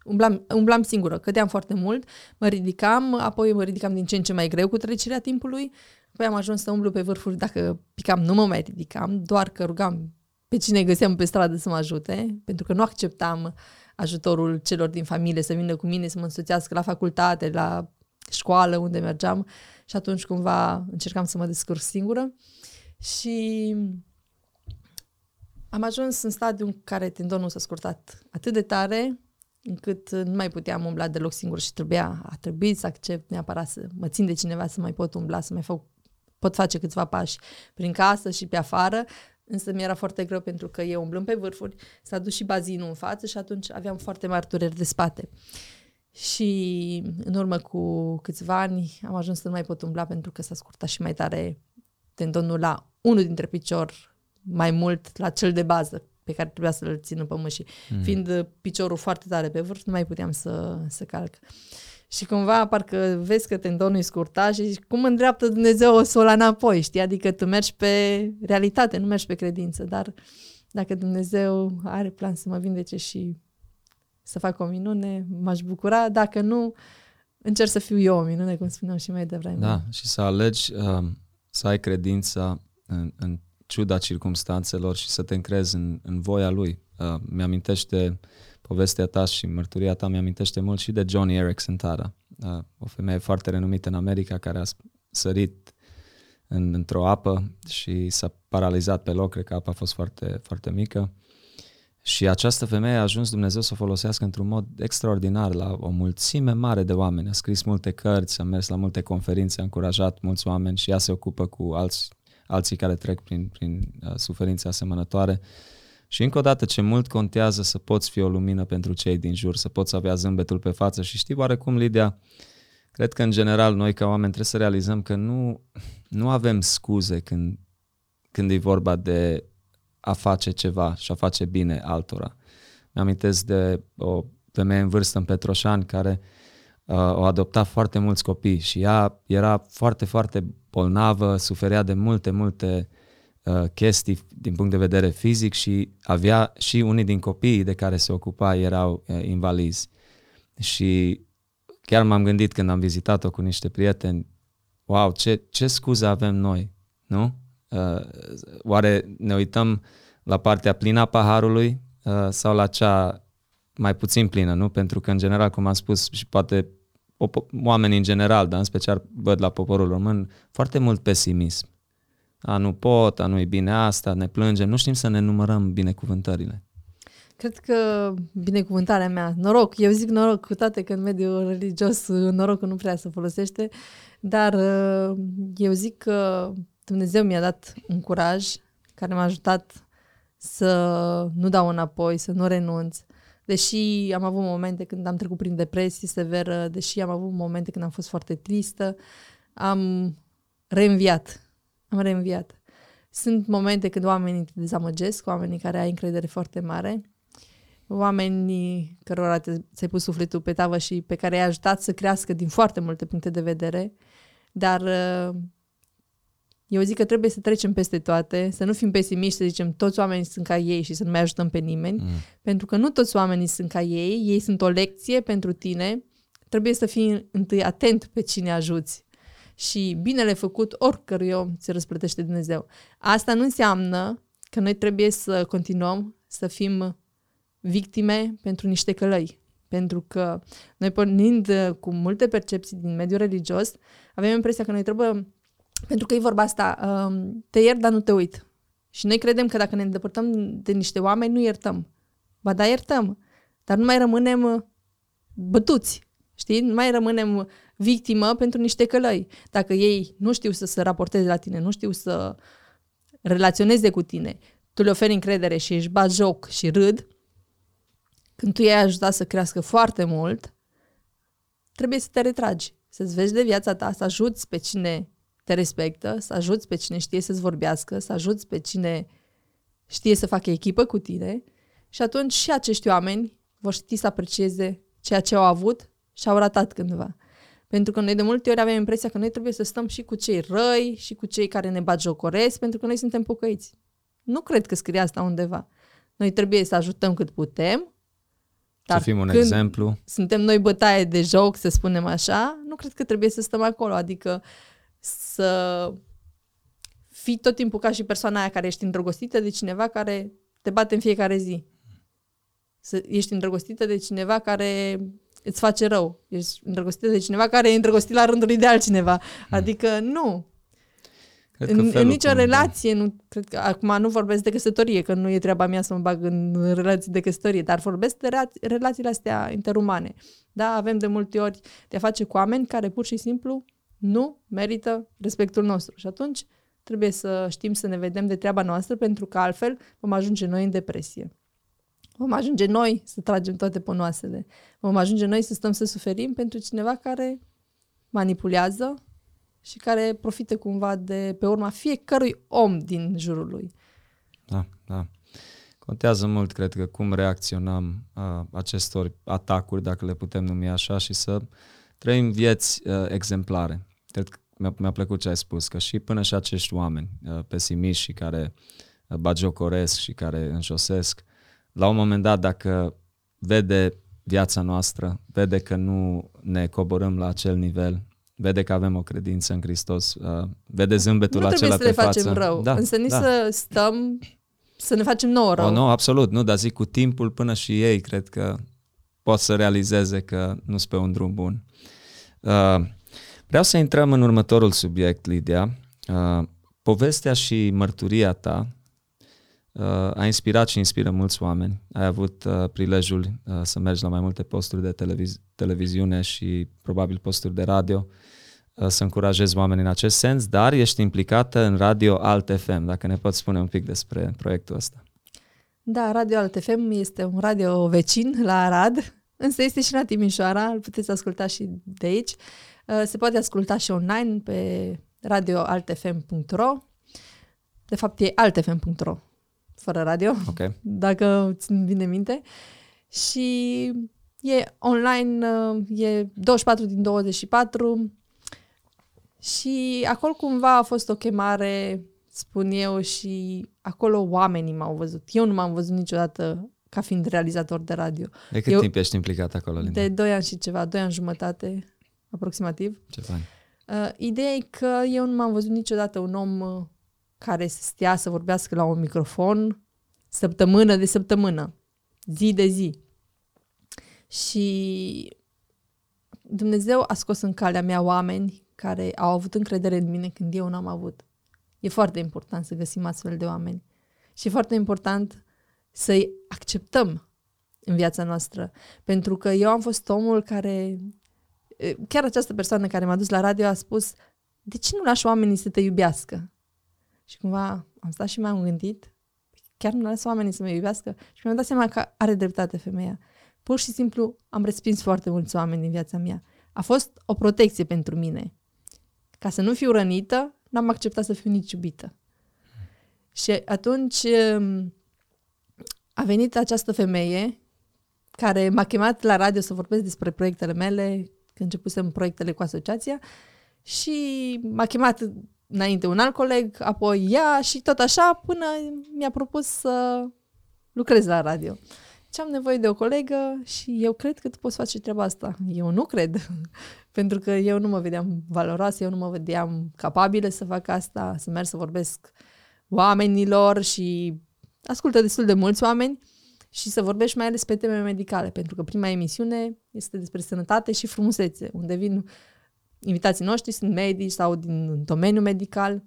Speaker 2: umblam, umblam singură, cădeam foarte mult, mă ridicam, apoi mă ridicam din ce în ce mai greu cu trecerea timpului, apoi am ajuns să umblu pe vârfuri, dacă picam nu mă mai ridicam, doar că rugam pe cine găseam pe stradă să mă ajute, pentru că nu acceptam ajutorul celor din familie să vină cu mine să mă însuțească la facultate, la școală unde mergeam. Și atunci cumva încercam să mă descurc singură. Și am ajuns în stadiul în care tendonul s-a scurtat atât de tare încât nu mai puteam umbla deloc singur și trebuia, a trebuit să accept neapărat să mă țin de cineva să mai pot umbla, să mai fac, pot face câțiva pași prin casă și pe afară, Însă mi-era foarte greu pentru că eu umblând pe vârfuri, s-a dus și bazinul în față și atunci aveam foarte mari dureri de spate. Și în urmă cu câțiva ani am ajuns să nu mai pot umbla pentru că s-a scurtat și mai tare tendonul la unul dintre picior, mai mult la cel de bază pe care trebuia să-l țin în pământ și mm. fiind piciorul foarte tare pe vârf, nu mai puteam să, să calc. Uh, și cumva parcă vezi că tendonul e scurtat și cum îndreaptă Dumnezeu o sola înapoi, știi? Adică tu mergi pe realitate, nu mergi pe credință, dar dacă Dumnezeu are plan să mă vindece și să fac o minune, m-aș bucura, dacă nu, încerc să fiu eu o minune, cum spuneam și mai devreme.
Speaker 1: Da, și să alegi uh, să ai credința în, în ciuda circumstanțelor și să te încrezi în, în voia Lui. Uh, mi-amintește povestea ta și mărturia ta mi-amintește mult și de Johnny Erickson Tara, uh, o femeie foarte renumită în America care a sărit în, într-o apă și s-a paralizat pe loc, cred că apa a fost foarte, foarte mică Și această femeie a ajuns Dumnezeu să o folosească într-un mod extraordinar la o mulțime mare de oameni. A scris multe cărți, a mers la multe conferințe, a încurajat mulți oameni și ea se ocupă cu alți, alții care trec prin, prin uh, suferințe asemănătoare. Și încă o dată, ce mult contează să poți fi o lumină pentru cei din jur, să poți avea zâmbetul pe față. Și știi oarecum, Lidia, cred că în general noi ca oameni trebuie să realizăm că nu, nu avem scuze când, când e vorba de a face ceva și a face bine altora. Mi-amintesc de o femeie în vârstă în Petroșani care uh, o adopta foarte mulți copii și ea era foarte, foarte bolnavă, suferea de multe, multe uh, chestii din punct de vedere fizic și avea și unii din copiii de care se ocupa erau uh, invalizi. Și chiar m-am gândit când am vizitat-o cu niște prieteni, wow, ce, ce scuze avem noi, nu? Uh, oare ne uităm la partea plină a paharului uh, sau la cea mai puțin plină, nu? Pentru că, în general, cum am spus, și poate oamenii în general, dar în special văd la poporul român, foarte mult pesimism. A, nu pot, a, nu-i bine asta, ne plângem, nu știm să ne numărăm binecuvântările.
Speaker 2: Cred că binecuvântarea mea, noroc, eu zic noroc cu toate că în mediul religios norocul nu prea se folosește, dar uh, eu zic că Dumnezeu mi-a dat un curaj care m-a ajutat să nu dau înapoi, să nu renunț. Deși am avut momente când am trecut prin depresie severă, deși am avut momente când am fost foarte tristă, am reînviat. Am reînviat. Sunt momente când oamenii te dezamăgesc, oamenii care ai încredere foarte mare, oamenii cărora te, ți-ai pus sufletul pe tavă și pe care ai ajutat să crească din foarte multe puncte de vedere, dar eu zic că trebuie să trecem peste toate, să nu fim pesimiști, să zicem toți oamenii sunt ca ei și să nu mai ajutăm pe nimeni, mm. pentru că nu toți oamenii sunt ca ei, ei sunt o lecție pentru tine, trebuie să fii întâi atent pe cine ajuți și binele făcut oricărui om ți răsplătește Dumnezeu. Asta nu înseamnă că noi trebuie să continuăm să fim victime pentru niște călăi. Pentru că noi pornind cu multe percepții din mediul religios, avem impresia că noi trebuie pentru că e vorba asta, um, te iert, dar nu te uit. Și noi credem că dacă ne îndepărtăm de niște oameni, nu iertăm. Ba da, iertăm, dar nu mai rămânem uh, bătuți, știi? Nu mai rămânem victimă pentru niște călăi. Dacă ei nu știu să se raporteze la tine, nu știu să relaționeze cu tine, tu le oferi încredere și își bați joc și râd, când tu i-ai ajutat să crească foarte mult, trebuie să te retragi, să-ți vezi de viața ta, să ajuți pe cine te respectă, să ajuți pe cine știe să-ți vorbească, să ajuți pe cine știe să facă echipă cu tine și atunci și acești oameni vor ști să aprecieze ceea ce au avut și au ratat cândva. Pentru că noi de multe ori avem impresia că noi trebuie să stăm și cu cei răi și cu cei care ne bat jocoresc, pentru că noi suntem pocăiți. Nu cred că scrie asta undeva. Noi trebuie să ajutăm cât putem,
Speaker 1: dar să fim un exemplu.
Speaker 2: Suntem noi bătaie de joc, să spunem așa, nu cred că trebuie să stăm acolo. Adică să fii tot timpul ca și persoana aia care ești îndrăgostită de cineva care te bate în fiecare zi. Să ești îndrăgostită de cineva care îți face rău. Ești îndrăgostită de cineva care e îndrăgostit la rândul lui de altcineva. Hmm. Adică nu. Cred în, în nicio cum, relație, nu, cred că, acum nu vorbesc de căsătorie, că nu e treaba mea să mă bag în relații de căsătorie, dar vorbesc de relațiile astea interumane. Da, avem de multe ori de a face cu oameni care pur și simplu nu merită respectul nostru. Și atunci trebuie să știm să ne vedem de treaba noastră, pentru că altfel vom ajunge noi în depresie. Vom ajunge noi să tragem toate ponoasele. Vom ajunge noi să stăm să suferim pentru cineva care manipulează și care profită cumva de pe urma fiecărui om din jurul lui.
Speaker 1: Da, da. Contează mult, cred că, cum reacționăm uh, acestor atacuri, dacă le putem numi așa, și să trăim vieți uh, exemplare. Cred că mi-a, mi-a plăcut ce ai spus, că și până și acești oameni uh, pesimiști și care uh, bagiocoresc și care înjosesc, la un moment dat, dacă vede viața noastră, vede că nu ne coborâm la acel nivel, vede că avem o credință în Hristos, uh, vede zâmbetul
Speaker 2: nu
Speaker 1: acela
Speaker 2: pe
Speaker 1: față. Nu
Speaker 2: trebuie să le facem rău, da, însă nici da. să stăm să ne facem nouă rău.
Speaker 1: O, nu, absolut, nu, dar zic cu timpul până și ei cred că pot să realizeze că nu sunt pe un drum bun. Uh, vreau să intrăm în următorul subiect, Lidia. Uh, povestea și mărturia ta uh, a inspirat și inspiră mulți oameni. Ai avut uh, prilejul uh, să mergi la mai multe posturi de televiz- televiziune și probabil posturi de radio uh, să încurajezi oamenii în acest sens, dar ești implicată în Radio Alt FM, dacă ne poți spune un pic despre proiectul ăsta.
Speaker 2: Da, Radio Alt FM este un radio vecin la Arad, însă este și la Timișoara, îl puteți asculta și de aici. Uh, se poate asculta și online pe radioaltfm.ro De fapt e altfm.ro fără radio,
Speaker 1: okay.
Speaker 2: dacă țin bine minte. Și e online, uh, e 24 din 24 și acolo cumva a fost o chemare, spun eu, și acolo oamenii m-au văzut. Eu nu m-am văzut niciodată ca fiind realizator de radio.
Speaker 1: De cât
Speaker 2: eu,
Speaker 1: timp ești implicat acolo, Linda?
Speaker 2: De 2 ani și ceva, 2 ani jumătate aproximativ.
Speaker 1: Ce fain.
Speaker 2: Uh, ideea e că eu nu m-am văzut niciodată un om uh, care să stea să vorbească la un microfon săptămână de săptămână, zi de zi. Și Dumnezeu a scos în calea mea oameni care au avut încredere în mine când eu n-am avut. E foarte important să găsim astfel de oameni. Și e foarte important să-i acceptăm în viața noastră. Pentru că eu am fost omul care, chiar această persoană care m-a dus la radio a spus, de ce nu lași oamenii să te iubească? Și cumva am stat și m-am gândit, chiar nu las oamenii să mă iubească și mi-am dat seama că are dreptate femeia. Pur și simplu am respins foarte mulți oameni din viața mea. A fost o protecție pentru mine. Ca să nu fiu rănită, n-am acceptat să fiu nici iubită. Și atunci um, a venit această femeie care m-a chemat la radio să vorbesc despre proiectele mele, când începusem proiectele cu asociația și m-a chemat înainte un alt coleg, apoi ea și tot așa până mi-a propus să lucrez la radio. Ce am nevoie de o colegă și eu cred că tu poți face treaba asta. Eu nu cred, pentru că eu nu mă vedeam valoroasă, eu nu mă vedeam capabilă să fac asta, să merg să vorbesc oamenilor și ascultă destul de mulți oameni și să vorbești mai ales pe teme medicale, pentru că prima emisiune este despre sănătate și frumusețe, unde vin invitații noștri sunt medici sau din domeniul medical.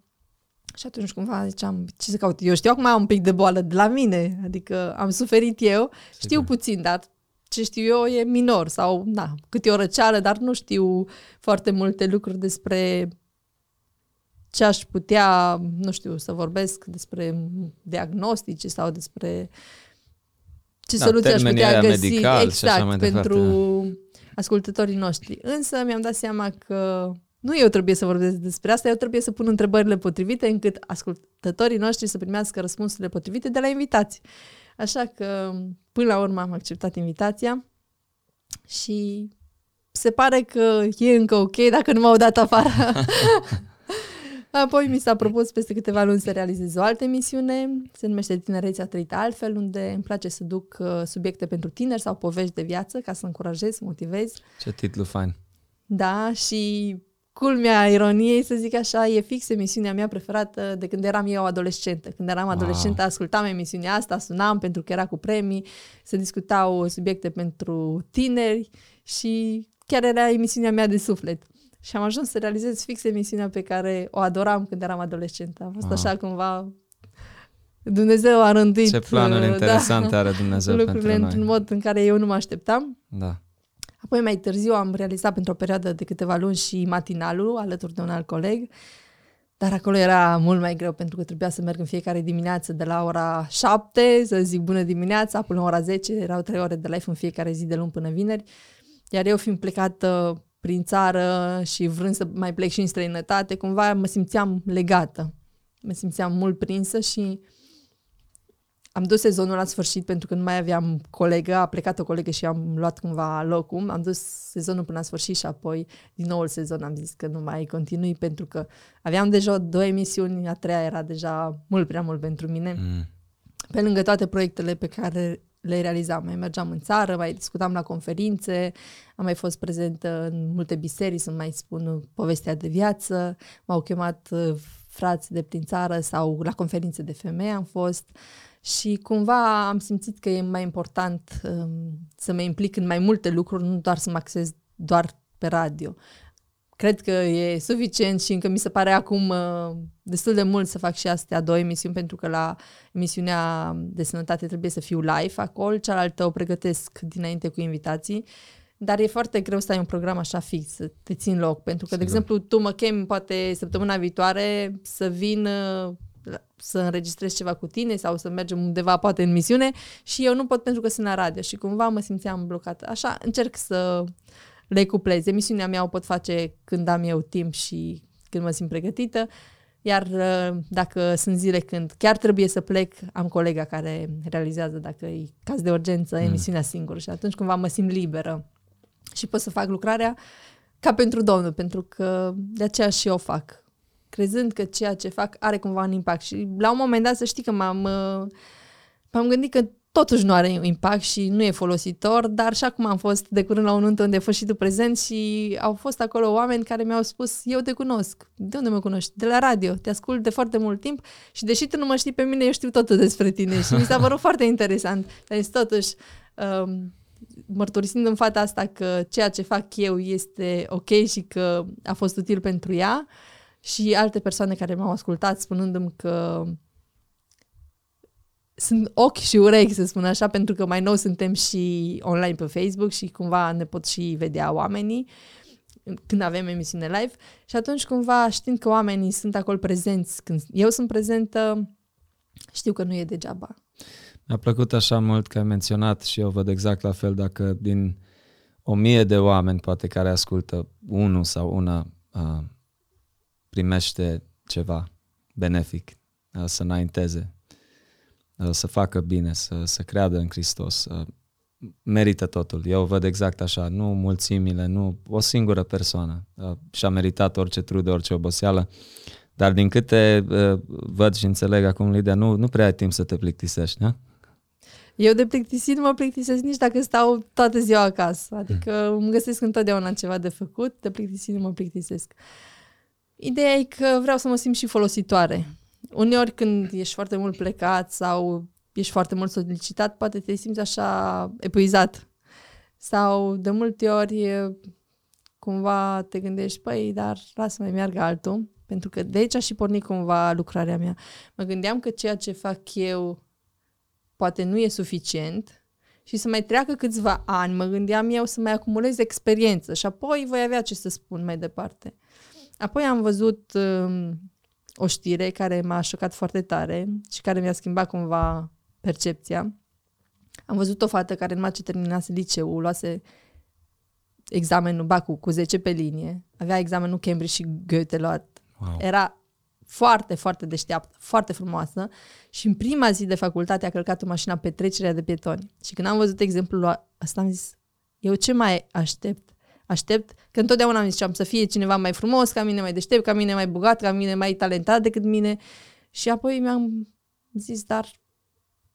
Speaker 2: Și atunci cumva ziceam, ce să caut? Eu știu acum un pic de boală de la mine, adică am suferit eu, știu puțin, dar ce știu eu e minor sau, na, cât e o răceală, dar nu știu foarte multe lucruri despre ce aș putea, nu știu, să vorbesc despre diagnostice sau despre ce da, soluții aș putea găsi
Speaker 1: medical
Speaker 2: exact pentru ascultătorii noștri. Însă mi-am dat seama că nu eu trebuie să vorbesc despre asta, eu trebuie să pun întrebările potrivite încât ascultătorii noștri să primească răspunsurile potrivite de la invitați. Așa că până la urmă am acceptat invitația și se pare că e încă ok dacă nu m-au dat afară. Apoi mi s-a propus peste câteva luni să realizez o altă emisiune, se numește Tinerețea trăită altfel, unde îmi place să duc uh, subiecte pentru tineri sau povești de viață ca să încurajez, să motivez.
Speaker 1: Ce titlu fain!
Speaker 2: Da, și culmea ironiei, să zic așa, e fix emisiunea mea preferată de când eram eu adolescentă. Când eram adolescentă, wow. ascultam emisiunea asta, sunam pentru că era cu premii, se discutau subiecte pentru tineri și chiar era emisiunea mea de suflet. Și am ajuns să realizez fix emisiunea pe care o adoram când eram adolescentă. A fost ah. așa cumva... Dumnezeu a rânduit...
Speaker 1: Ce planuri uh, interesante da, are Dumnezeu
Speaker 2: lucrurile
Speaker 1: pentru
Speaker 2: într-un mod în care eu nu mă așteptam.
Speaker 1: Da.
Speaker 2: Apoi mai târziu am realizat pentru o perioadă de câteva luni și matinalul alături de un alt coleg. Dar acolo era mult mai greu pentru că trebuia să merg în fiecare dimineață de la ora 7, să zic bună dimineața, până la ora 10, erau 3 ore de live în fiecare zi de luni până vineri. Iar eu fiind plecată prin țară și vrând să mai plec și în străinătate, cumva mă simțeam legată. Mă simțeam mult prinsă și am dus sezonul la sfârșit pentru că nu mai aveam colegă, a plecat o colegă și am luat cumva locul. Am dus sezonul până la sfârșit și apoi din nou sezon am zis că nu mai continui pentru că aveam deja două emisiuni, a treia era deja mult prea mult pentru mine. Mm. Pe lângă toate proiectele pe care le realizam. Mai mergeam în țară, mai discutam la conferințe, am mai fost prezentă în multe biserici să mai spun povestea de viață, m-au chemat uh, frați de prin țară sau la conferințe de femei am fost și cumva am simțit că e mai important um, să mă implic în mai multe lucruri, nu doar să mă axez doar pe radio. Cred că e suficient și încă mi se pare acum uh, destul de mult să fac și astea două emisiuni pentru că la emisiunea de sănătate trebuie să fiu live acolo, cealaltă o pregătesc dinainte cu invitații. Dar e foarte greu să ai un program așa fix, să te țin loc. Pentru că, Sigur. de exemplu, tu mă chem poate săptămâna viitoare să vin uh, să înregistrez ceva cu tine sau să mergem undeva poate în misiune și eu nu pot pentru că sunt la radio și cumva mă simțeam blocată. Așa încerc să le cuplez. Emisiunea mea o pot face când am eu timp și când mă simt pregătită, iar uh, dacă sunt zile când chiar trebuie să plec, am colega care realizează dacă e caz de urgență mm. emisiunea singură și atunci cumva mă simt liberă și pot să fac lucrarea ca pentru Domnul, pentru că de aceea și eu o fac crezând că ceea ce fac are cumva un impact. Și la un moment dat să știi că m-am, uh, m-am gândit că totuși nu are impact și nu e folositor, dar și acum am fost de curând la un nuntă unde a fost și tu prezent și au fost acolo oameni care mi-au spus, eu te cunosc. De unde mă cunoști? De la radio. Te ascult de foarte mult timp și deși tu nu mă știi pe mine, eu știu totul despre tine și mi s-a părut foarte interesant. Dar totuși, um, mărturisind în fata asta că ceea ce fac eu este ok și că a fost util pentru ea, uh, și alte persoane care m-au ascultat spunându-mi că sunt ochi și urechi, să spun așa, pentru că mai nou suntem și online pe Facebook și cumva ne pot și vedea oamenii când avem emisiune live și atunci cumva știind că oamenii sunt acolo prezenți când eu sunt prezentă, știu că nu e degeaba.
Speaker 1: Mi-a plăcut așa mult că ai menționat și eu văd exact la fel dacă din o mie de oameni poate care ascultă unul sau una uh, primește ceva benefic, uh, să înainteze, uh, să facă bine, să, să creadă în Hristos, merită totul. Eu văd exact așa, nu mulțimile, nu o singură persoană uh, și-a meritat orice trudă, orice oboseală, dar din câte văd și înțeleg acum, Lidia, nu, nu prea ai timp să te plictisești, da?
Speaker 2: Eu de plictisit nu mă plictisesc nici dacă stau toată ziua acasă. Adică îmi găsesc întotdeauna ceva de făcut, de plictisit nu mă plictisesc. Uh, Ideea e că vreau să mă simt și folositoare. Uneori când ești foarte mult plecat sau ești foarte mult solicitat, poate te simți așa epuizat. Sau de multe ori cumva te gândești, păi, dar lasă mai meargă altul. Pentru că de aici a și pornit cumva lucrarea mea. Mă gândeam că ceea ce fac eu poate nu e suficient și să mai treacă câțiva ani, mă gândeam eu să mai acumulez experiență și apoi voi avea ce să spun mai departe. Apoi am văzut uh, o știre care m-a șocat foarte tare și care mi-a schimbat cumva percepția. Am văzut o fată care numai ce terminase liceul, luase examenul Bacu cu 10 pe linie, avea examenul Cambridge și Goethe luat. Wow. Era foarte, foarte deșteaptă, foarte frumoasă și în prima zi de facultate a călcat o mașină pe trecerea de pietoni. Și când am văzut exemplul ăsta am zis, eu ce mai aștept? Aștept, că întotdeauna îmi ziceam să fie cineva mai frumos ca mine, mai deștept, ca mine mai bogat, ca mine mai talentat decât mine. Și apoi mi-am zis, dar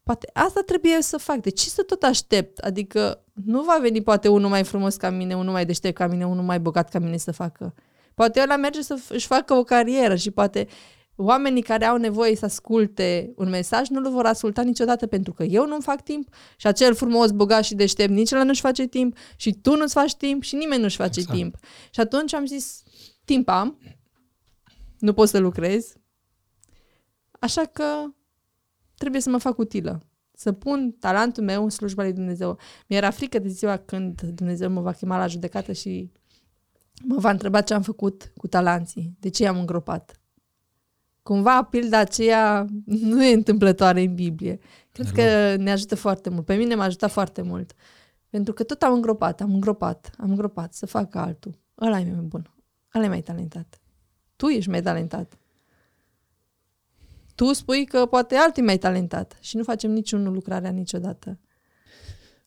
Speaker 2: poate asta trebuie să fac. De ce să tot aștept? Adică nu va veni poate unul mai frumos ca mine, unul mai deștept ca mine, unul mai bogat ca mine să facă. Poate ăla merge să își facă o carieră și poate oamenii care au nevoie să asculte un mesaj nu-l vor asculta niciodată pentru că eu nu-mi fac timp și acel frumos, bogat și deștept nici ăla nu-și face timp și tu nu-ți faci timp și nimeni nu-și face exact. timp. Și atunci am zis, timp am, nu pot să lucrez, așa că trebuie să mă fac utilă. Să pun talentul meu în slujba lui Dumnezeu. Mi-era frică de ziua când Dumnezeu mă va chema la judecată și mă va întreba ce am făcut cu talanții, de ce i-am îngropat cumva pilda aceea nu e întâmplătoare în Biblie. Cred că ne ajută foarte mult. Pe mine m-a ajutat foarte mult. Pentru că tot am îngropat, am îngropat, am îngropat să fac altul. Ăla e mai bun. Ăla e mai talentat. Tu ești mai talentat. Tu spui că poate altul e mai talentat și nu facem niciunul lucrarea niciodată.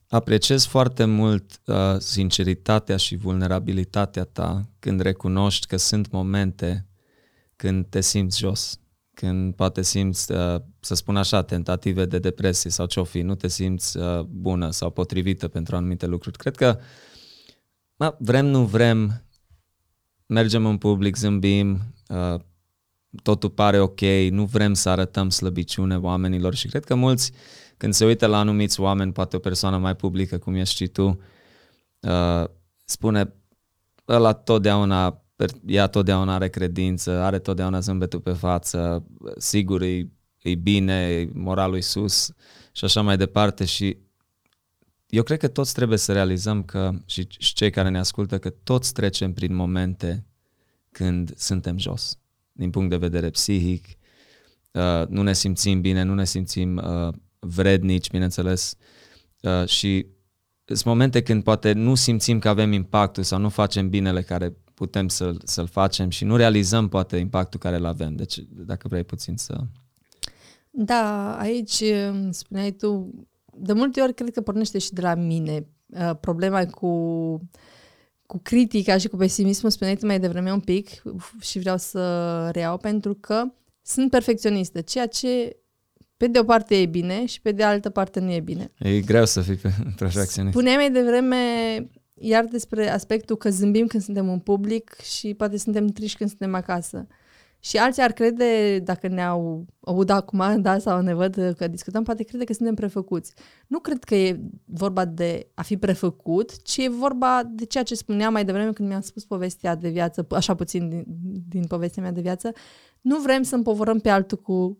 Speaker 1: Apreciez foarte mult uh, sinceritatea și vulnerabilitatea ta când recunoști că sunt momente când te simți jos, când poate simți, uh, să spun așa, tentative de depresie sau ce-o fi, nu te simți uh, bună sau potrivită pentru anumite lucruri. Cred că mă, vrem, nu vrem, mergem în public, zâmbim, uh, totul pare ok, nu vrem să arătăm slăbiciune oamenilor și cred că mulți, când se uită la anumiți oameni, poate o persoană mai publică, cum ești și tu, spune, ăla totdeauna ea totdeauna are credință, are totdeauna zâmbetul pe față, sigur e, e bine, moralul e sus și așa mai departe. Și eu cred că toți trebuie să realizăm că, și, și cei care ne ascultă, că toți trecem prin momente când suntem jos, din punct de vedere psihic, uh, nu ne simțim bine, nu ne simțim uh, vrednici, bineînțeles, uh, și sunt momente când poate nu simțim că avem impactul sau nu facem binele care putem să-l, să-l facem și nu realizăm poate impactul care îl avem. Deci, dacă vrei puțin să...
Speaker 2: Da, aici spuneai tu, de multe ori cred că pornește și de la mine. Uh, problema cu, cu critica și cu pesimismul, spuneai tu mai devreme un pic și vreau să reiau pentru că sunt perfecționistă, ceea ce pe de o parte e bine și pe de altă parte nu e bine.
Speaker 1: E greu să fii perfecționist.
Speaker 2: Spuneai mai devreme iar despre aspectul că zâmbim când suntem în public și poate suntem triști când suntem acasă. Și alții ar crede, dacă ne-au aud acum, da, sau ne văd că discutăm, poate crede că suntem prefăcuți. Nu cred că e vorba de a fi prefăcut, ci e vorba de ceea ce spuneam mai devreme când mi-am spus povestea de viață, așa puțin din, din povestea mea de viață. Nu vrem să împovărăm pe altul cu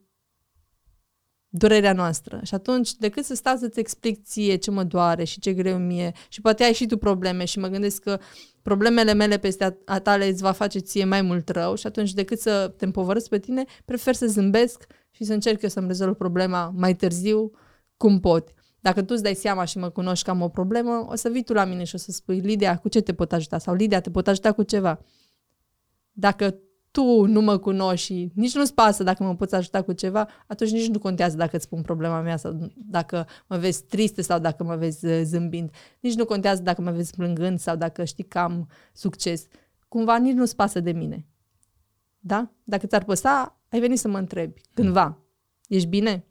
Speaker 2: durerea noastră. Și atunci, decât să stau să-ți explic ție ce mă doare și ce greu mie și poate ai și tu probleme și mă gândesc că problemele mele peste a tale îți va face ție mai mult rău și atunci decât să te împovărăți pe tine, prefer să zâmbesc și să încerc eu să-mi rezolv problema mai târziu cum pot. Dacă tu îți dai seama și mă cunoști că am o problemă, o să vii tu la mine și o să spui, Lidia, cu ce te pot ajuta? Sau Lidia, te pot ajuta cu ceva. Dacă tu nu mă cunoști și nici nu-ți pasă dacă mă poți ajuta cu ceva, atunci nici nu contează dacă îți spun problema mea sau dacă mă vezi triste sau dacă mă vezi uh, zâmbind. Nici nu contează dacă mă vezi plângând sau dacă știi că am succes. Cumva nici nu-ți pasă de mine. Da? Dacă ți-ar păsa, ai venit să mă întrebi. Cândva. Ești bine?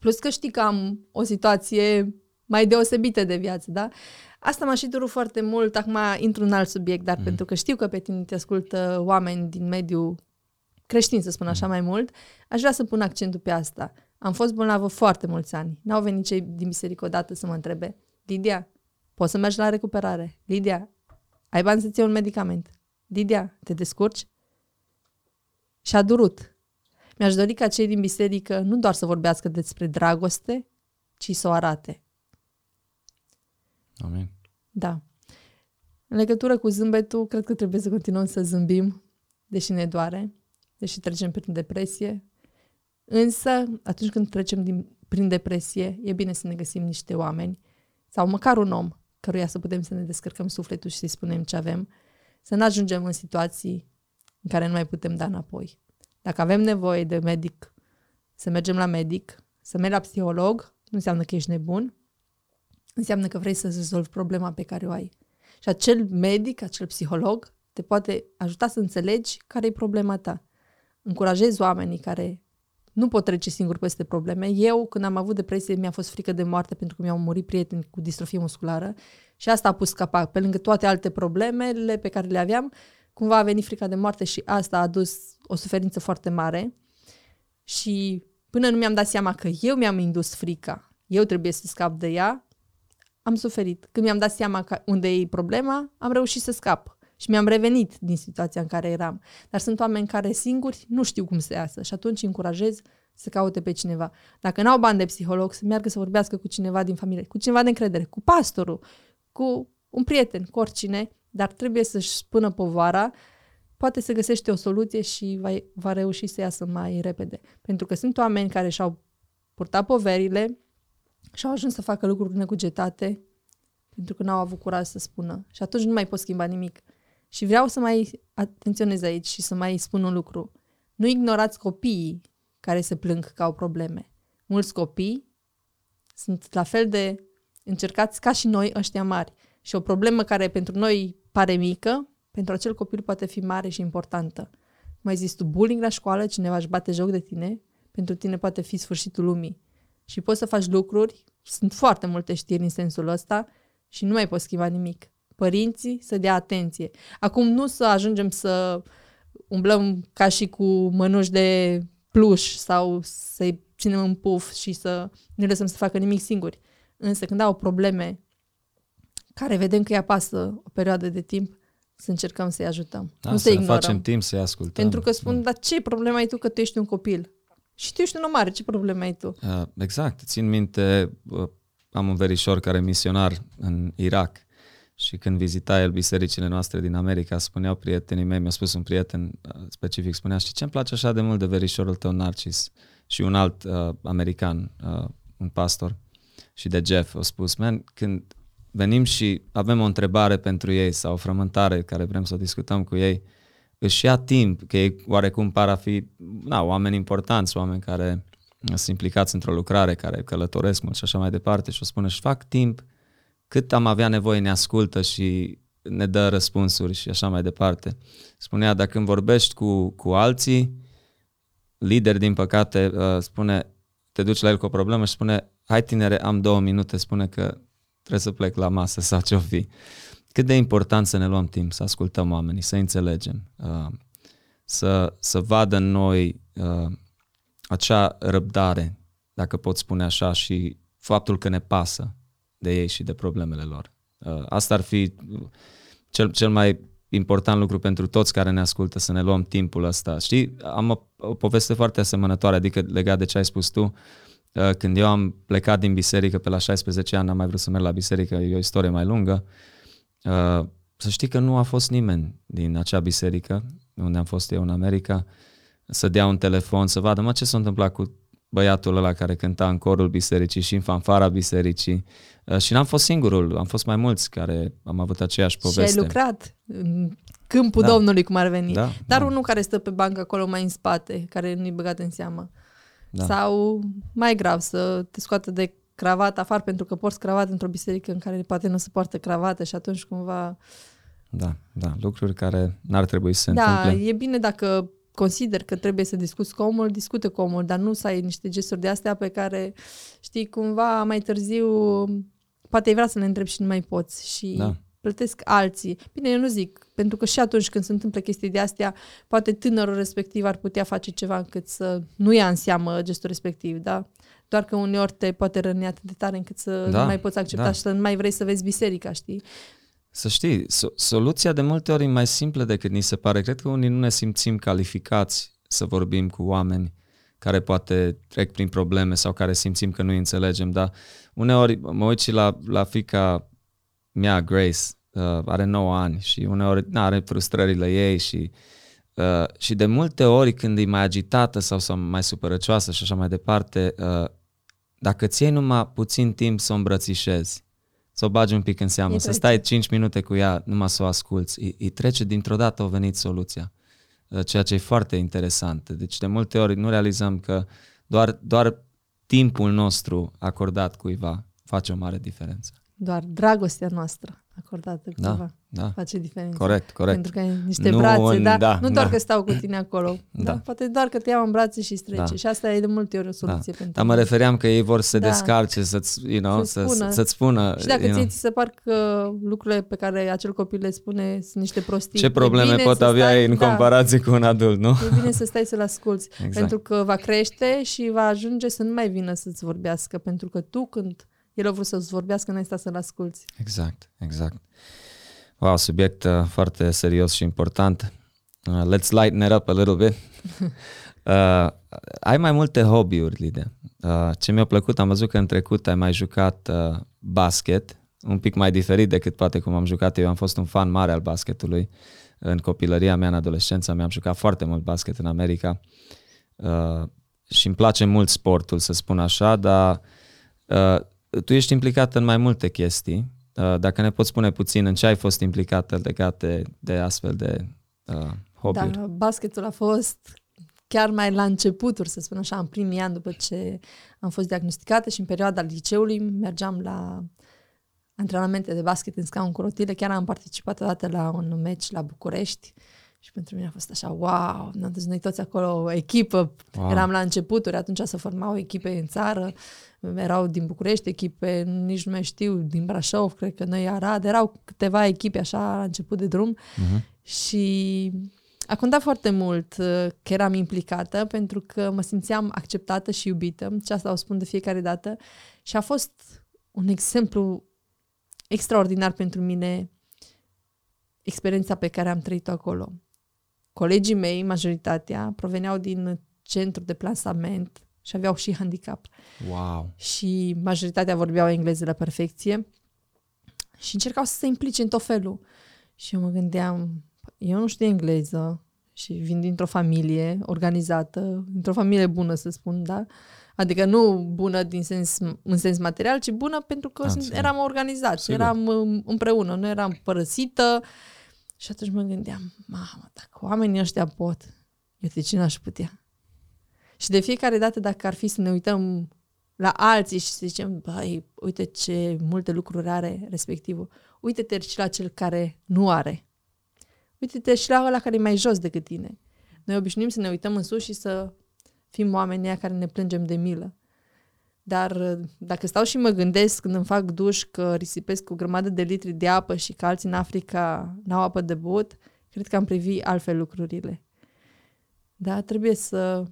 Speaker 2: Plus că știi că am o situație mai deosebită de viață, da? Asta m-a și durut foarte mult, acum intru în alt subiect, dar mm. pentru că știu că pe tine te ascultă oameni din mediul creștin, să spun așa mm. mai mult, aș vrea să pun accentul pe asta. Am fost bolnavă foarte mulți ani. N-au venit cei din biserică odată să mă întrebe, Lidia, poți să mergi la recuperare? Lidia, ai bani să-ți iei un medicament? Lidia, te descurci? Și a durut. Mi-aș dori ca cei din biserică nu doar să vorbească despre dragoste, ci să o arate.
Speaker 1: Amin.
Speaker 2: Da. În legătură cu zâmbetul, cred că trebuie să continuăm să zâmbim, deși ne doare, deși trecem prin depresie. Însă, atunci când trecem din, prin depresie, e bine să ne găsim niște oameni sau măcar un om căruia să putem să ne descărcăm sufletul și să-i spunem ce avem, să nu ajungem în situații în care nu mai putem da înapoi. Dacă avem nevoie de medic, să mergem la medic, să mergi la psiholog, nu înseamnă că ești nebun, înseamnă că vrei să rezolvi problema pe care o ai. Și acel medic, acel psiholog, te poate ajuta să înțelegi care e problema ta. Încurajezi oamenii care nu pot trece singuri peste probleme. Eu, când am avut depresie, mi-a fost frică de moarte pentru că mi-au murit prieteni cu distrofie musculară și asta a pus capac. Pe lângă toate alte problemele pe care le aveam, cumva a venit frica de moarte și asta a adus o suferință foarte mare. Și până nu mi-am dat seama că eu mi-am indus frica, eu trebuie să scap de ea, am suferit. Când mi-am dat seama că unde e problema, am reușit să scap. Și mi-am revenit din situația în care eram. Dar sunt oameni care singuri nu știu cum să iasă și atunci încurajez să caute pe cineva. Dacă n-au bani de psiholog, să meargă să vorbească cu cineva din familie, cu cineva de încredere, cu pastorul, cu un prieten, cu oricine, dar trebuie să-și spună povara, poate să găsește o soluție și va, va reuși să iasă mai repede. Pentru că sunt oameni care și-au purtat poverile, și au ajuns să facă lucruri necugetate pentru că n-au avut curaj să spună. Și atunci nu mai pot schimba nimic. Și vreau să mai atenționez aici și să mai spun un lucru. Nu ignorați copiii care se plâng că au probleme. Mulți copii sunt la fel de încercați ca și noi ăștia mari. Și o problemă care pentru noi pare mică, pentru acel copil poate fi mare și importantă. Mai zis tu bullying la școală, cineva își bate joc de tine, pentru tine poate fi sfârșitul lumii și poți să faci lucruri, sunt foarte multe știri în sensul ăsta și nu mai poți schimba nimic. Părinții să dea atenție. Acum nu să ajungem să umblăm ca și cu mănuși de pluș sau să-i ținem în puf și să nu lăsăm să facă nimic singuri. Însă când au probleme care vedem că îi apasă o perioadă de timp, să încercăm să-i ajutăm.
Speaker 1: Da,
Speaker 2: nu
Speaker 1: să
Speaker 2: să
Speaker 1: le
Speaker 2: ignorăm.
Speaker 1: facem timp să-i ascultăm.
Speaker 2: Pentru că spun, dar ce problemă ai tu că tu ești un copil? Și tu ești un om mare, ce problemă ai tu?
Speaker 1: Uh, exact. Țin minte, uh, am un verișor care e misionar în Irak și când vizita el bisericile noastre din America, spuneau prietenii mei, mi-a spus un prieten uh, specific, spunea, știi ce îmi place așa de mult de verișorul tău Narcis? Și un alt uh, american, uh, un pastor, și de Jeff, a spus, man, când venim și avem o întrebare pentru ei sau o frământare care vrem să o discutăm cu ei, își ia timp, că ei oarecum par a fi na, oameni importanți, oameni care sunt implicați într-o lucrare, care călătoresc mult și așa mai departe și o spune, și fac timp cât am avea nevoie, ne ascultă și ne dă răspunsuri și așa mai departe. Spunea, dacă când vorbești cu, cu alții, lideri, din păcate, uh, spune, te duci la el cu o problemă și spune, hai tinere, am două minute, spune că trebuie să plec la masă sau ce-o fi. Cât de important să ne luăm timp, să ascultăm oamenii, să înțelegem, uh, să, să vadă în noi uh, acea răbdare, dacă pot spune așa, și faptul că ne pasă de ei și de problemele lor. Uh, asta ar fi cel, cel mai important lucru pentru toți care ne ascultă, să ne luăm timpul ăsta. Știi, am o, o poveste foarte asemănătoare, adică legat de ce ai spus tu. Uh, când eu am plecat din biserică pe la 16 ani, am mai vrut să merg la biserică, e o istorie mai lungă. Uh, să știi că nu a fost nimeni din acea biserică, unde am fost eu în America, să dea un telefon, să vadă, mă, ce s-a întâmplat cu băiatul ăla care cânta în corul bisericii și în fanfara bisericii. Uh, și n-am fost singurul, am fost mai mulți care am avut aceeași poveste.
Speaker 2: Și ai lucrat în câmpul
Speaker 1: Da.
Speaker 2: Domnului, cum ar veni.
Speaker 1: Da,
Speaker 2: Dar
Speaker 1: da.
Speaker 2: unul care stă pe bancă acolo mai în spate, care nu-i băgat în seamă.
Speaker 1: Da.
Speaker 2: Sau, mai grav, să te scoată de cravată afară pentru că porți cravată într-o biserică în care poate nu se poartă cravată și atunci cumva...
Speaker 1: Da, da, lucruri care n-ar trebui să se
Speaker 2: da,
Speaker 1: întâmple.
Speaker 2: e bine dacă consider că trebuie să discuți cu omul, discute cu omul, dar nu să ai niște gesturi de astea pe care, știi, cumva mai târziu poate ai vrea să le întrebi și nu mai poți și
Speaker 1: Da.
Speaker 2: plătesc alții. Bine, eu nu zic, pentru că și atunci când se întâmplă chestii de astea, poate tânărul respectiv ar putea face ceva încât să nu ia în seamă gestul respectiv, da? Doar că uneori te poate răni atât de tare încât să
Speaker 1: Da,
Speaker 2: nu mai poți accepta
Speaker 1: da.
Speaker 2: și să nu mai vrei să vezi biserica, știi?
Speaker 1: Să știi, so- soluția de multe ori e mai simplă decât ni se pare. Cred că unii nu ne simțim calificați să vorbim cu oameni care poate trec prin probleme sau care simțim că nu îi înțelegem, dar uneori mă uit și la, la fica mea, Grace, uh, are 9 ani și uneori na, are frustrările ei și, uh, și de multe ori când e mai agitată sau, sau mai supărăcioasă și așa mai departe, uh, dacă îți iei numai puțin timp să o îmbrățișezi, să o bagi un pic în seamă,
Speaker 2: Îi
Speaker 1: să
Speaker 2: trece.
Speaker 1: stai 5 minute cu ea, numai să o asculți, îi, îi trece dintr-o dată, a venit soluția. Uh, Ceea ce e foarte interesant. Deci de multe ori nu realizăm că doar, doar timpul nostru acordat cuiva face o mare diferență.
Speaker 2: Doar dragostea noastră acordată
Speaker 1: Da,
Speaker 2: cuiva
Speaker 1: da.
Speaker 2: face diferența.
Speaker 1: Corect, corect.
Speaker 2: Pentru că ai niște
Speaker 1: Nu
Speaker 2: brațe,
Speaker 1: în-
Speaker 2: da?
Speaker 1: da,
Speaker 2: nu doar
Speaker 1: da.
Speaker 2: că stau cu tine acolo, da.
Speaker 1: Da.
Speaker 2: Poate doar că te iau în brațe și strece.
Speaker 1: Da.
Speaker 2: Și asta e de multe ori o
Speaker 1: Da.
Speaker 2: soluție pentru
Speaker 1: Dar mă
Speaker 2: mine.
Speaker 1: refeream că ei vor să se
Speaker 2: Da.
Speaker 1: descarce, să-ți, you know,
Speaker 2: Să-ți
Speaker 1: să,
Speaker 2: spună.
Speaker 1: să-ți spună.
Speaker 2: Și dacă
Speaker 1: you know,
Speaker 2: ție ți se par că lucrurile pe care acel copil le spune sunt niște prostii,
Speaker 1: ce
Speaker 2: e
Speaker 1: probleme
Speaker 2: bine
Speaker 1: pot
Speaker 2: să
Speaker 1: avea
Speaker 2: stai,
Speaker 1: ei în
Speaker 2: da,
Speaker 1: comparație cu un adult, nu?
Speaker 2: E bine să stai să-l asculți,
Speaker 1: Exact.
Speaker 2: pentru că va crește și va ajunge să nu mai vină să-ți vorbească, pentru că tu când el a vrut să-ți vorbească, n-ai stat să-l asculți.
Speaker 1: Exact, exact. Wow, subiect uh, foarte serios și important. Uh, let's lighten it up a little bit. Uh, ai mai multe hobby-uri, Lidia. Uh, ce mi-a plăcut, am văzut că în trecut ai mai jucat uh, basket, un pic mai diferit decât poate cum am jucat eu. Am fost un fan mare al basketului. În copilăria mea, în adolescența mea, am jucat foarte mult basket în America. Uh, și îmi place mult sportul, să spun așa, dar uh, tu ești implicată în mai multe chestii. Uh, dacă ne poți spune puțin în ce ai fost implicată legate de astfel de uh, hobby-uri.
Speaker 2: Dar basketul a fost chiar mai la începuturi, să spun așa, în primii ani după ce am fost diagnosticată și în perioada liceului mergeam la antrenamente de basket în scaun cu rotile. Chiar am participat odată la un meci la București și pentru mine a fost așa, wow, ne-am dus noi toți acolo, o echipă,
Speaker 1: Wow.
Speaker 2: wow. eram la începuturi, atunci se formau echipe în țară, erau din București, echipe, nici nu mai știu, din Brașov, cred că noi Arad, erau câteva echipe așa la început de drum
Speaker 1: Uh-huh.
Speaker 2: și a contat foarte mult uh, că eram implicată pentru că mă simțeam acceptată și iubită și asta o spun de fiecare dată și a fost un exemplu extraordinar pentru mine experiența pe care am trăit-o acolo. Colegii mei, majoritatea, proveneau din centru de plasament și aveau și handicap.
Speaker 1: Wow.
Speaker 2: Și majoritatea vorbeau engleză la perfecție și încercau să se implice în tot felul. Și eu mă gândeam, eu nu știu engleză și vin dintr-o familie organizată, dintr-o familie bună, să spun, da? Adică nu bună din sens, în sens material, ci bună pentru că
Speaker 1: Absolut.
Speaker 2: eram organizați,
Speaker 1: Sigur.
Speaker 2: eram um, împreună, nu eram părăsită. Și atunci mă gândeam, mamă, dacă oamenii ăștia pot, eu de ce n-aș putea? Și de fiecare dată, dacă ar fi să ne uităm la alții și să zicem, băi, uite ce multe lucruri are respectivul, uite-te și la cel care nu are. Uite-te și la ăla care e mai jos decât tine. Noi obișnuim să ne uităm în sus și să fim oamenii ăia care ne plângem de milă. Dar dacă stau și mă gândesc când îmi fac duș că risipesc o grămadă de litri de apă și că alții în Africa n-au apă de băut, cred că am privi altfel lucrurile. Da, trebuie să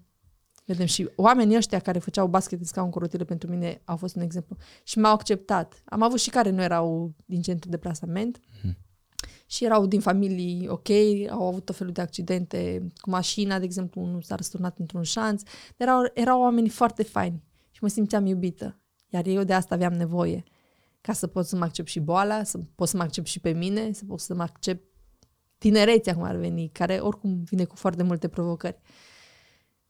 Speaker 2: vedem. Și oamenii ăștia care făceau basket în scaun cu rotile pentru mine au fost un exemplu. Și m-au acceptat. Am avut și care nu erau din centru de plasament și erau din familii ok, au avut tot felul de accidente cu mașina, de exemplu, unul s-a răsturnat într-un șanț. Dar erau, erau oameni foarte faini și mă simțeam iubită. Iar eu de asta aveam nevoie. Ca să pot să mă accept și boala, să pot să mă accept și pe mine, să pot să mă accept tinerețea, cum ar veni, care oricum vine cu foarte multe provocări.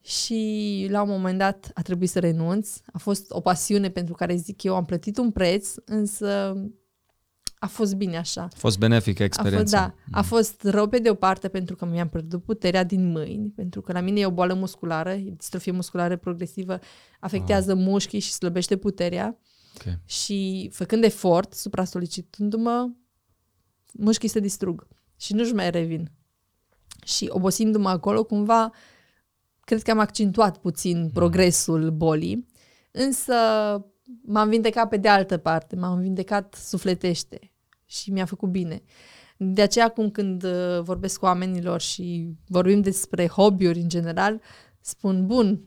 Speaker 2: Și la un moment dat a trebuit să renunț. A fost o pasiune pentru care zic eu am plătit un preț, însă a fost bine așa.
Speaker 1: A fost benefică
Speaker 2: A fost,
Speaker 1: experiența.
Speaker 2: da, a fost rău pe de o parte pentru că mi-am pierdut puterea din mâini, pentru că la mine e o boală musculară, e distrofie musculară progresivă, afectează mușchii și slăbește puterea
Speaker 1: Ok.
Speaker 2: și făcând efort, supra-solicitându-mă, mușchii se distrug și nu-și mai revin. Și obosindu-mă acolo, cumva, cred că am accentuat puțin progresul bolii, însă m-am vindecat pe de altă parte, m-am vindecat sufletește și mi-a făcut bine. De aceea acum când uh, vorbesc cu oamenilor și vorbim despre hobby-uri în general, spun, bun,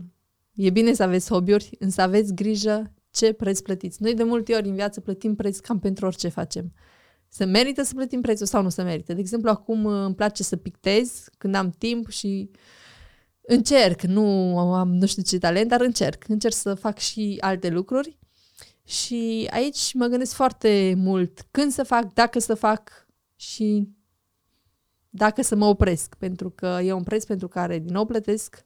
Speaker 2: e bine să aveți hobby-uri, însă aveți grijă ce preț plătiți. Noi de multe ori în viață plătim preț cam pentru orice facem. Se merită să plătim prețul sau nu se merită. De exemplu, acum uh, îmi place să pictez când am timp și încerc, nu am nu știu ce talent, dar încerc. Încerc să fac și alte lucruri. Și aici mă gândesc foarte mult când să fac, dacă să fac și dacă să mă opresc, pentru că e un preț pentru care din nou plătesc,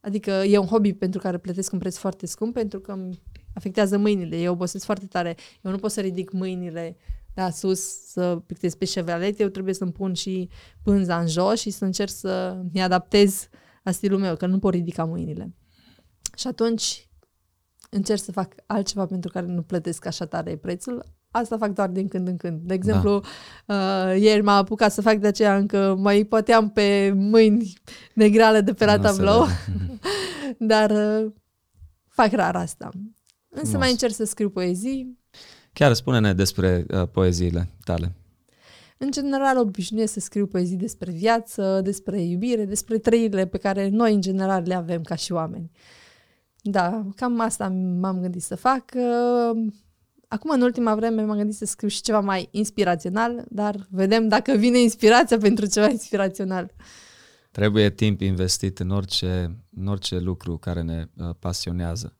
Speaker 2: adică e un hobby pentru care plătesc un preț foarte scump, pentru că îmi afectează mâinile, eu obosesc foarte tare, eu nu pot să ridic mâinile da, sus să pictez pe șevalet, eu trebuie să-mi pun și pânza în jos și să încerc să mi adaptez la stilul meu, că nu pot ridica mâinile. Și atunci încerc să fac altceva pentru care nu plătesc așa tare prețul. Asta fac doar din când în când. De exemplu, da. uh, ieri m-a apucat să fac de aceea încă mai poteam pe mâini negrale de pe la
Speaker 1: Nu se
Speaker 2: tablou,
Speaker 1: vede.
Speaker 2: dar uh, fac rar asta. Însă
Speaker 1: Frumos.
Speaker 2: mai încerc să scriu poezii.
Speaker 1: Chiar spune-ne despre uh, poeziile tale.
Speaker 2: În general obișnuiesc să scriu poezii despre viață, despre iubire, despre trăirile pe care noi în general le avem ca și oameni. Da, cam asta m-am gândit să fac. Uh, Acum, în ultima vreme, m-am gândit să scriu și ceva mai inspirațional, dar vedem dacă vine inspirația pentru ceva inspirațional.
Speaker 1: Trebuie timp investit în orice, în orice lucru care ne uh, pasionează.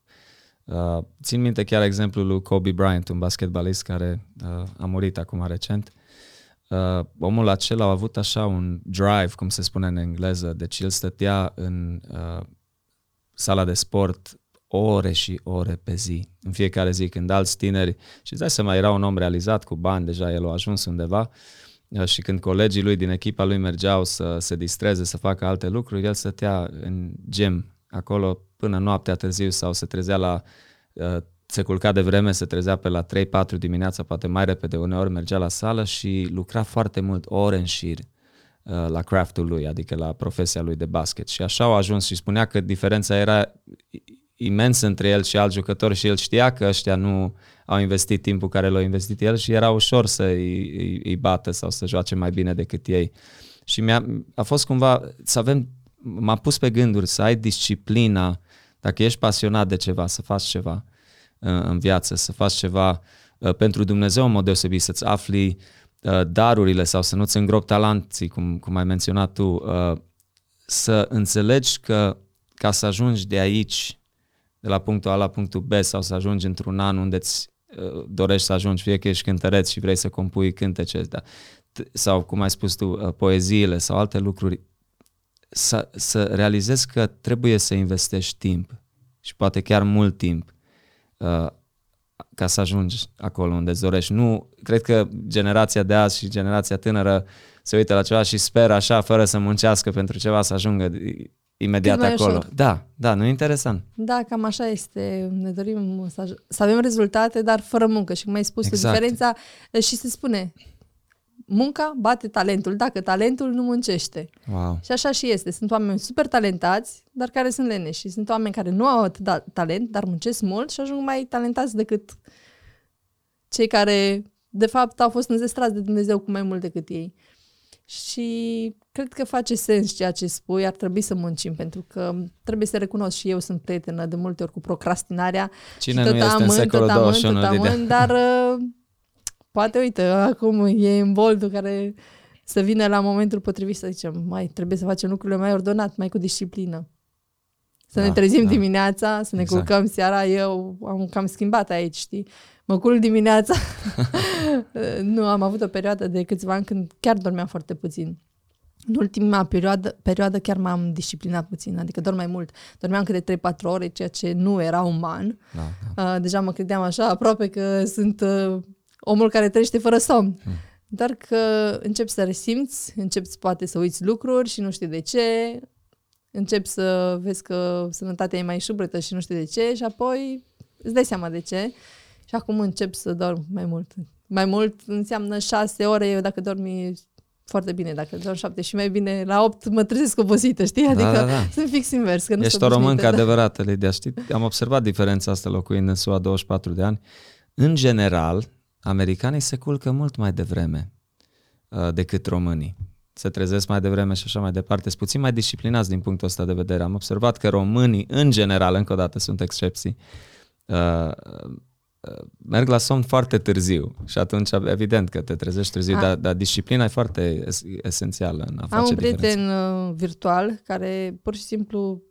Speaker 1: Uh, țin minte chiar exemplul lui Kobe Bryant, un basketbalist care uh, a murit acum recent. Uh, omul acela a avut așa un drive, cum se spune în engleză, deci el stătea în uh, sala de sport ore și ore pe zi, în fiecare zi, când alți tineri, și îți dai seama, era un om realizat cu bani, deja el a ajuns undeva, uh, și când colegii lui din echipa lui mergeau să se distreze, să facă alte lucruri, el stătea în gym acolo până noaptea târziu sau se trezea la uh, se culca de vreme, se trezea pe la 3-4 dimineața, poate mai repede, uneori mergea la sală și lucra foarte mult, ore în șir uh, la craftul lui, adică la profesia lui de basket. Și așa au ajuns și spunea că diferența era imensă între el și alți jucători și el știa că ăștia nu au investit timpul care l-a investit el și era ușor să îi, îi, îi bată sau să joace mai bine decât ei. Și mi-a, a fost cumva să avem, m-a pus pe gânduri să ai disciplina, dacă ești pasionat de ceva, să faci ceva uh, în viață, să faci ceva uh, pentru Dumnezeu în mod deosebit, să-ți afli uh, darurile sau să nu-ți îngrop talanții, cum, cum ai menționat tu, uh, să înțelegi că ca să ajungi de aici, de la punctul A la punctul B sau să ajungi într-un an unde îți uh, dorești să ajungi, fie că ești cântăreț și vrei să compui cântece, da, sau cum ai spus tu, uh, poeziile sau alte lucruri, să, să realizezi că trebuie să investești timp și poate chiar mult timp uh, ca să ajungi acolo unde îți dorești. Nu, cred că generația de azi și generația tânără se uită la ceva și speră așa, fără să muncească pentru ceva, să ajungă imediat acolo. Ușor. Da, da, nu e interesant.
Speaker 2: Da, cam așa este. Ne dorim să, să avem rezultate, dar fără muncă. Și cum ai spus, exact. diferența și se spune, munca bate talentul, dacă talentul nu muncește.
Speaker 1: Wow.
Speaker 2: Și așa și este. Sunt oameni super talentați, dar care sunt leneși. Și sunt oameni care nu au atât de talent, dar muncesc mult și ajung mai talentați decât cei care, de fapt, au fost înzestrați de Dumnezeu cu mai mult decât ei. Și cred că face sens ceea ce spui, ar trebui să muncim, pentru că trebuie să recunosc și eu sunt prietenă de multe ori cu procrastinarea.
Speaker 1: Cine și tot nu este amân, în secolul tot amân, 21 tot amân,
Speaker 2: dar uh, poate, uite, acum e în boldul care să vină la momentul potrivit să zicem, mai trebuie să facem lucrurile mai ordonat, mai cu disciplină. Să da, ne trezim da. dimineața, să ne exact. culcăm seara. Eu am cam schimbat aici, știi? Mă culc dimineața. nu, am avut o perioadă de câțiva ani când chiar dormeam foarte puțin. În ultima perioadă, perioadă chiar m-am disciplinat puțin, adică dorm mai mult. Dormeam câte 3-4 ore, ceea ce nu era uman. Da, da. Uh, deja mă credeam așa aproape că sunt uh, omul care trăiește fără somn. Hmm. Dar că începi să resimți, începi poate să uiți lucruri și nu știi de ce, începi să vezi că sănătatea e mai șubretă și nu știi de ce și apoi îți dai seama de ce și acum încep să dorm mai mult. Mai mult înseamnă șase ore, eu dacă dormi foarte bine, dacă dorm șapte și mai bine, la opt mă trezesc obosită, știi? Da, adică da, da. sunt fix invers. Că nu
Speaker 1: Ești o româncă da. adevărată, Lidia, știi? Am observat diferența asta locuind în SUA 24 de ani. În general, americanii se culcă mult mai devreme uh, decât românii. Se trezesc mai devreme și așa mai departe. Sunt puțin mai disciplinați din punctul ăsta de vedere. Am observat că românii, în general, încă o dată sunt excepții, uh, merg la somn foarte târziu și atunci evident că te trezești târziu, dar, dar disciplina e foarte esențială în a face
Speaker 2: Am un
Speaker 1: prieten
Speaker 2: diferența. Uh, virtual care pur și simplu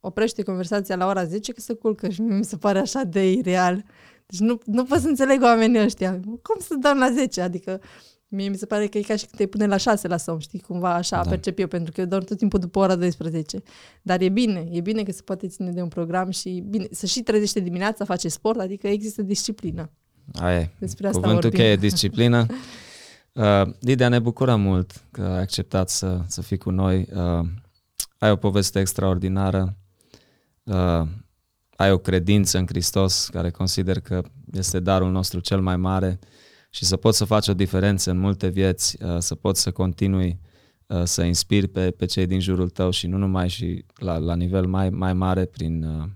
Speaker 2: oprește conversația la ora 10 că se culcă și mi se pare așa de ireal. Deci nu, nu pot să înțeleg oamenii ăștia. Cum să dăm la 10? Adică Mie mi se pare că e ca și când te pune la șase la somn, știi, cumva așa da. percep eu, pentru că eu dorm tot timpul după ora 12. Dar e bine, e bine că se poate ține de un program și bine, să și trezește dimineața, face sport, adică există disciplină.
Speaker 1: Aia Despre asta Cuvântul vorbim. cheie, disciplină. Uh, Lidia, ne bucură mult că ai acceptat să, să fii cu noi. Uh, ai o poveste extraordinară. Uh, ai o credință în Hristos care consider că este darul nostru cel mai mare. Uh, și să poți să faci o diferență în multe vieți, uh, să poți să continui uh, să inspiri pe, pe cei din jurul tău și nu numai și la, la nivel mai, mai mare prin uh,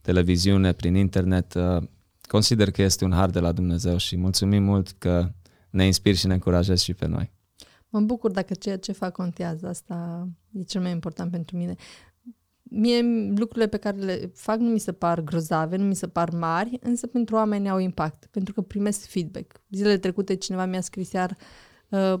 Speaker 1: televiziune, prin internet, consider că este un har de la Dumnezeu și mulțumim mult că ne inspiri și ne încurajezi și pe noi.
Speaker 2: Mă bucur dacă ceea ce fac contează. Asta e cel mai important pentru mine mie lucrurile pe care le fac nu mi se par grozave, nu mi se par mari, însă pentru oameni au impact, pentru că primesc feedback. Zilele trecute cineva mi-a scris iar uh,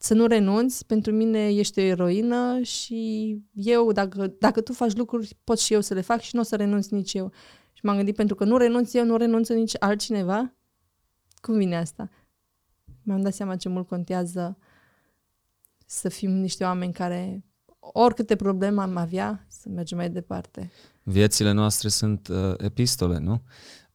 Speaker 2: să nu renunți, pentru mine ești o eroină și eu, dacă, dacă tu faci lucruri, pot și eu să le fac și nu o să renunț nici eu. Și m-am gândit, pentru că nu renunț eu, nu renunță nici altcineva? Cum vine asta? Mi-am dat seama ce mult contează să fim niște oameni care oricâte probleme am avea, să mergem mai departe.
Speaker 1: Viețile noastre sunt uh, epistole, nu?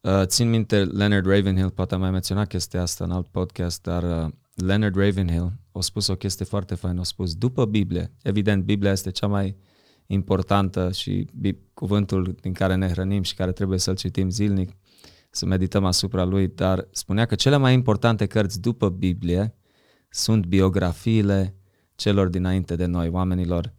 Speaker 1: Uh, țin minte, Leonard Ravenhill, poate am mai menționat chestia asta în alt podcast, dar uh, Leonard Ravenhill a spus o chestie foarte faină, a spus, după Biblie, evident, Biblia este cea mai importantă și cuvântul din care ne hrănim și care trebuie să-l citim zilnic, să medităm asupra lui, dar spunea că cele mai importante cărți după Biblie sunt biografiile celor dinainte de noi, oamenilor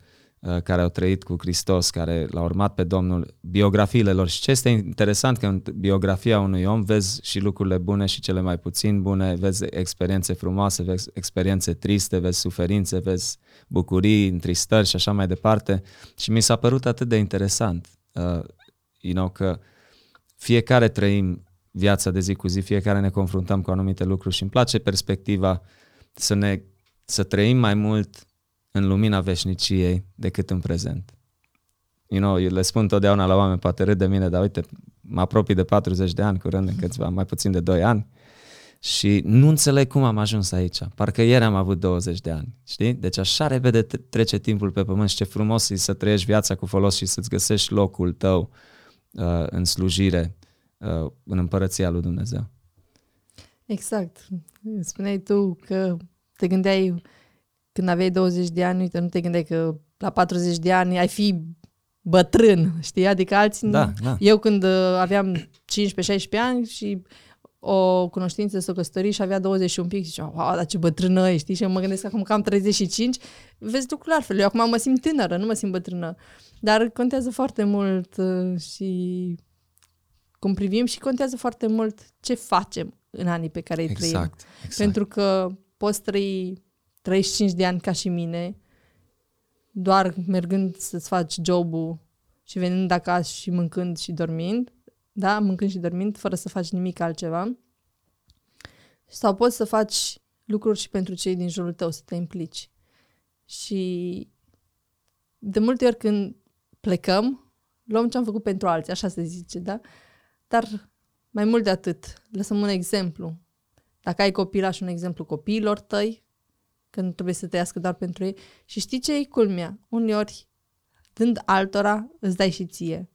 Speaker 1: Uh, care au trăit cu Hristos, care l-au urmat pe Domnul, biografiile lor. Și ce este interesant că în biografia unui om vezi și lucrurile bune și cele mai puțin bune, vezi experiențe frumoase, vezi experiențe triste, vezi suferințe, vezi bucurii, întristări și așa mai departe. Și mi s-a părut atât de interesant, uh, you know, că fiecare trăim viața de zi cu zi, fiecare ne confruntăm cu anumite lucruri și îmi place perspectiva să ne să trăim mai mult în lumina veșniciei decât în prezent. You know, eu le spun totdeauna la oameni, poate râd de mine, dar uite, mă apropii de 40 de ani, curând în câțiva, mai puțin de 2 ani, și nu înțeleg cum am ajuns aici. Parcă ieri am avut 20 de ani, știi? Deci așa repede trece timpul pe pământ și ce frumos e să trăiești viața cu folos și să-ți găsești locul tău uh, în slujire, uh, în împărăția lui Dumnezeu.
Speaker 2: Exact. Spuneai tu că te gândeai când aveai 20 de ani, uite, nu te gândeai că la 40 de ani ai fi bătrân, știi? Adică alții...
Speaker 1: Da, da.
Speaker 2: Eu când uh, aveam 15-16 ani și o cunoștință s-o căsători și avea 20 și un pic și zicea, wow, dar ce bătrână e, știi? Și mă gândesc acum că am 35, vezi lucrurile altfel. Eu acum mă simt tânără, nu mă simt bătrână. Dar contează foarte mult uh, și cum privim și contează foarte mult ce facem în anii pe care îi
Speaker 1: exact,
Speaker 2: trăim.
Speaker 1: Exact.
Speaker 2: Pentru că poți trăi 35 de ani ca și mine, doar mergând să-ți faci jobul și venind acasă și mâncând și dormind, da, mâncând și dormind, fără să faci nimic altceva. Sau poți să faci lucruri și pentru cei din jurul tău, să te implici. Și de multe ori când plecăm, luăm ce am făcut pentru alții, așa se zice, da? Dar mai mult de atât, lăsăm un exemplu. Dacă ai copilaș, un exemplu copiilor tăi, când trebuie să trăiască doar pentru ei. Și știi ce e culmea? Uneori, dând altora, îți dai și ție.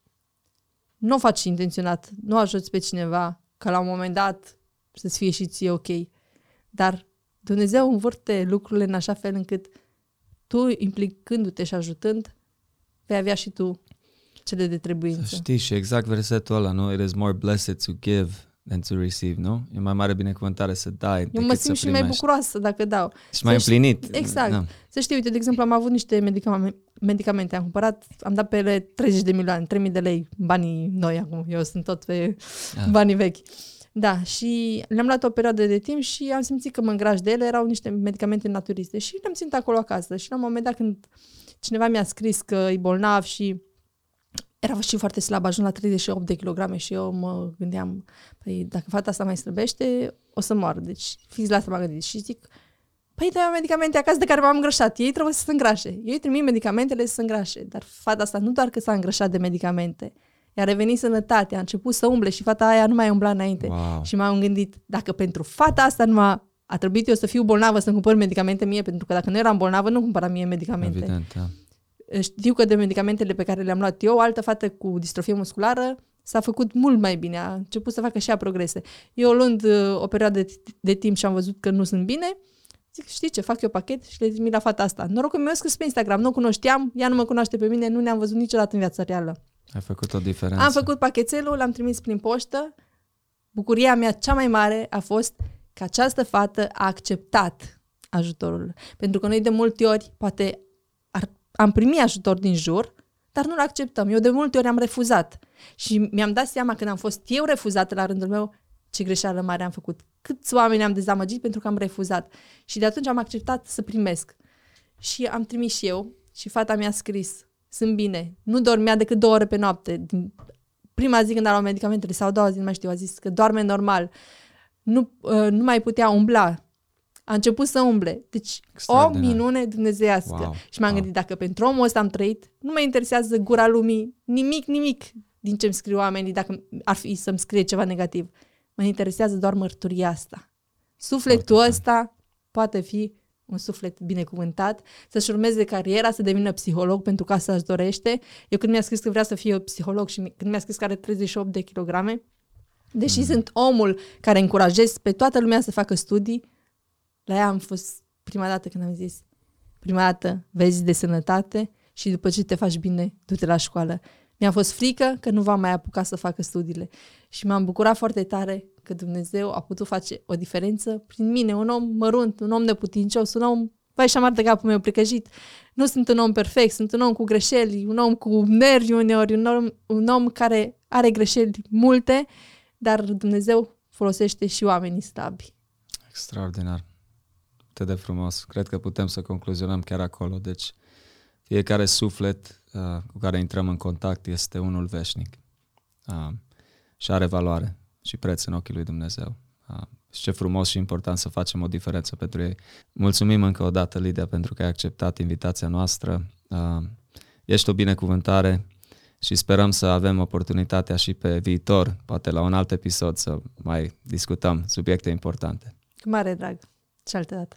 Speaker 2: Nu o faci intenționat, nu ajuți pe cineva ca la un moment dat să-ți fie și ție ok. Dar Dumnezeu învârte lucrurile în așa fel încât tu, implicându-te și ajutând, vei avea și tu cele de trebuință. Să
Speaker 1: știi, și exact versetul ăla, nu? It is more blessed to give than to receive, nu? E mai mare binecuvântare să dai
Speaker 2: Eu mă simt și mai bucuroasă dacă dau.
Speaker 1: Și mai împlinit.
Speaker 2: Știi, exact. Da. Să știi, uite, de exemplu, am avut niște medicamente, medicamente, am cumpărat, am dat pe ele 30 de milioane, 3000 de lei, banii noi acum, eu sunt tot pe ah. banii vechi. Da, și le-am luat o perioadă de timp și am simțit că mă îngraș de ele, erau niște medicamente naturiste și le-am simțit acolo acasă. Și la un moment dat când cineva mi-a scris că e bolnav și era și foarte slab, ajuns la 38 de kilograme și eu mă gândeam, păi dacă fata asta mai slăbește, o să moară. Deci fix la asta m-am gândit și zic, păi dai medicamente acasă de care m-am îngrășat, ei trebuie să se îngrașe. Eu îi trimit medicamentele să se îngrașe, dar fata asta nu doar că s-a îngrășat de medicamente, i-a revenit sănătatea, a început să umble și fata aia nu mai umbla înainte.
Speaker 1: Wow.
Speaker 2: Și m-am gândit, dacă pentru fata asta nu a, a trebuit eu să fiu bolnavă să-mi cumpăr medicamente mie, pentru că dacă nu eram bolnavă, nu cumpăram mie medicamente.
Speaker 1: Evident, da
Speaker 2: știu că de medicamentele pe care le-am luat eu, o altă fată cu distrofie musculară s-a făcut mult mai bine, a început să facă și ea progrese. Eu luând uh, o perioadă de, de timp și am văzut că nu sunt bine, zic, știi ce, fac eu pachet și le zic la fata asta. Noroc că mi-a scris pe Instagram, nu o cunoșteam, ea nu mă cunoaște pe mine, nu ne-am văzut niciodată în viața reală.
Speaker 1: Ai făcut o diferență.
Speaker 2: Am făcut pachetelul, l-am trimis prin poștă. Bucuria mea cea mai mare a fost că această fată a acceptat ajutorul. Pentru că noi de multe ori poate ar am primit ajutor din jur, dar nu-l acceptăm. Eu de multe ori am refuzat. Și mi-am dat seama când am fost eu refuzată la rândul meu, ce greșeală mare am făcut. Câți oameni am dezamăgit pentru că am refuzat. Și de atunci am acceptat să primesc. Și am trimis și eu și fata mi-a scris, sunt bine, nu dormea decât două ore pe noapte. Din prima zi când a luat medicamentele sau a doua zi, nu mai știu, a zis că doarme normal. Nu, uh, nu mai putea umbla, a început să umble. Deci o minune dumnezeiască. Wow. Și m-am wow. gândit, dacă pentru omul ăsta am trăit, nu mă interesează gura lumii, nimic, nimic din ce îmi scriu oamenii, dacă ar fi să-mi scrie ceva negativ. Mă interesează doar mărturia asta. Sufletul Foarte ăsta poate fi un suflet binecuvântat, să-și urmeze cariera, să devină psiholog pentru că asta își dorește. Eu când mi-a scris că vrea să fie psiholog și când mi-a scris că are 38 de kilograme, deși mm. sunt omul care încurajez pe toată lumea să facă studii, la ea am fost prima dată când am zis, prima dată vezi de sănătate și după ce te faci bine, du-te la școală. Mi-a fost frică că nu va mai apuca să facă studiile și m-am bucurat foarte tare că Dumnezeu a putut face o diferență prin mine, un om mărunt, un om neputincios, un om vai și amar de capul meu plecăjit. Nu sunt un om perfect, sunt un om cu greșeli, un om cu nervi uneori, un om, un om care are greșeli multe, dar Dumnezeu folosește și oamenii slabi.
Speaker 1: Extraordinar atât de frumos. Cred că putem să concluzionăm chiar acolo. Deci, fiecare suflet uh, cu care intrăm în contact este unul veșnic uh, și are valoare și preț în ochii lui Dumnezeu. Uh, și ce frumos și important să facem o diferență pentru ei. Mulțumim încă o dată, Lidia, pentru că ai acceptat invitația noastră. Uh, ești o binecuvântare și sperăm să avem oportunitatea și pe viitor, poate la un alt episod, să mai discutăm subiecte importante.
Speaker 2: Cu mare drag. Și altă dată.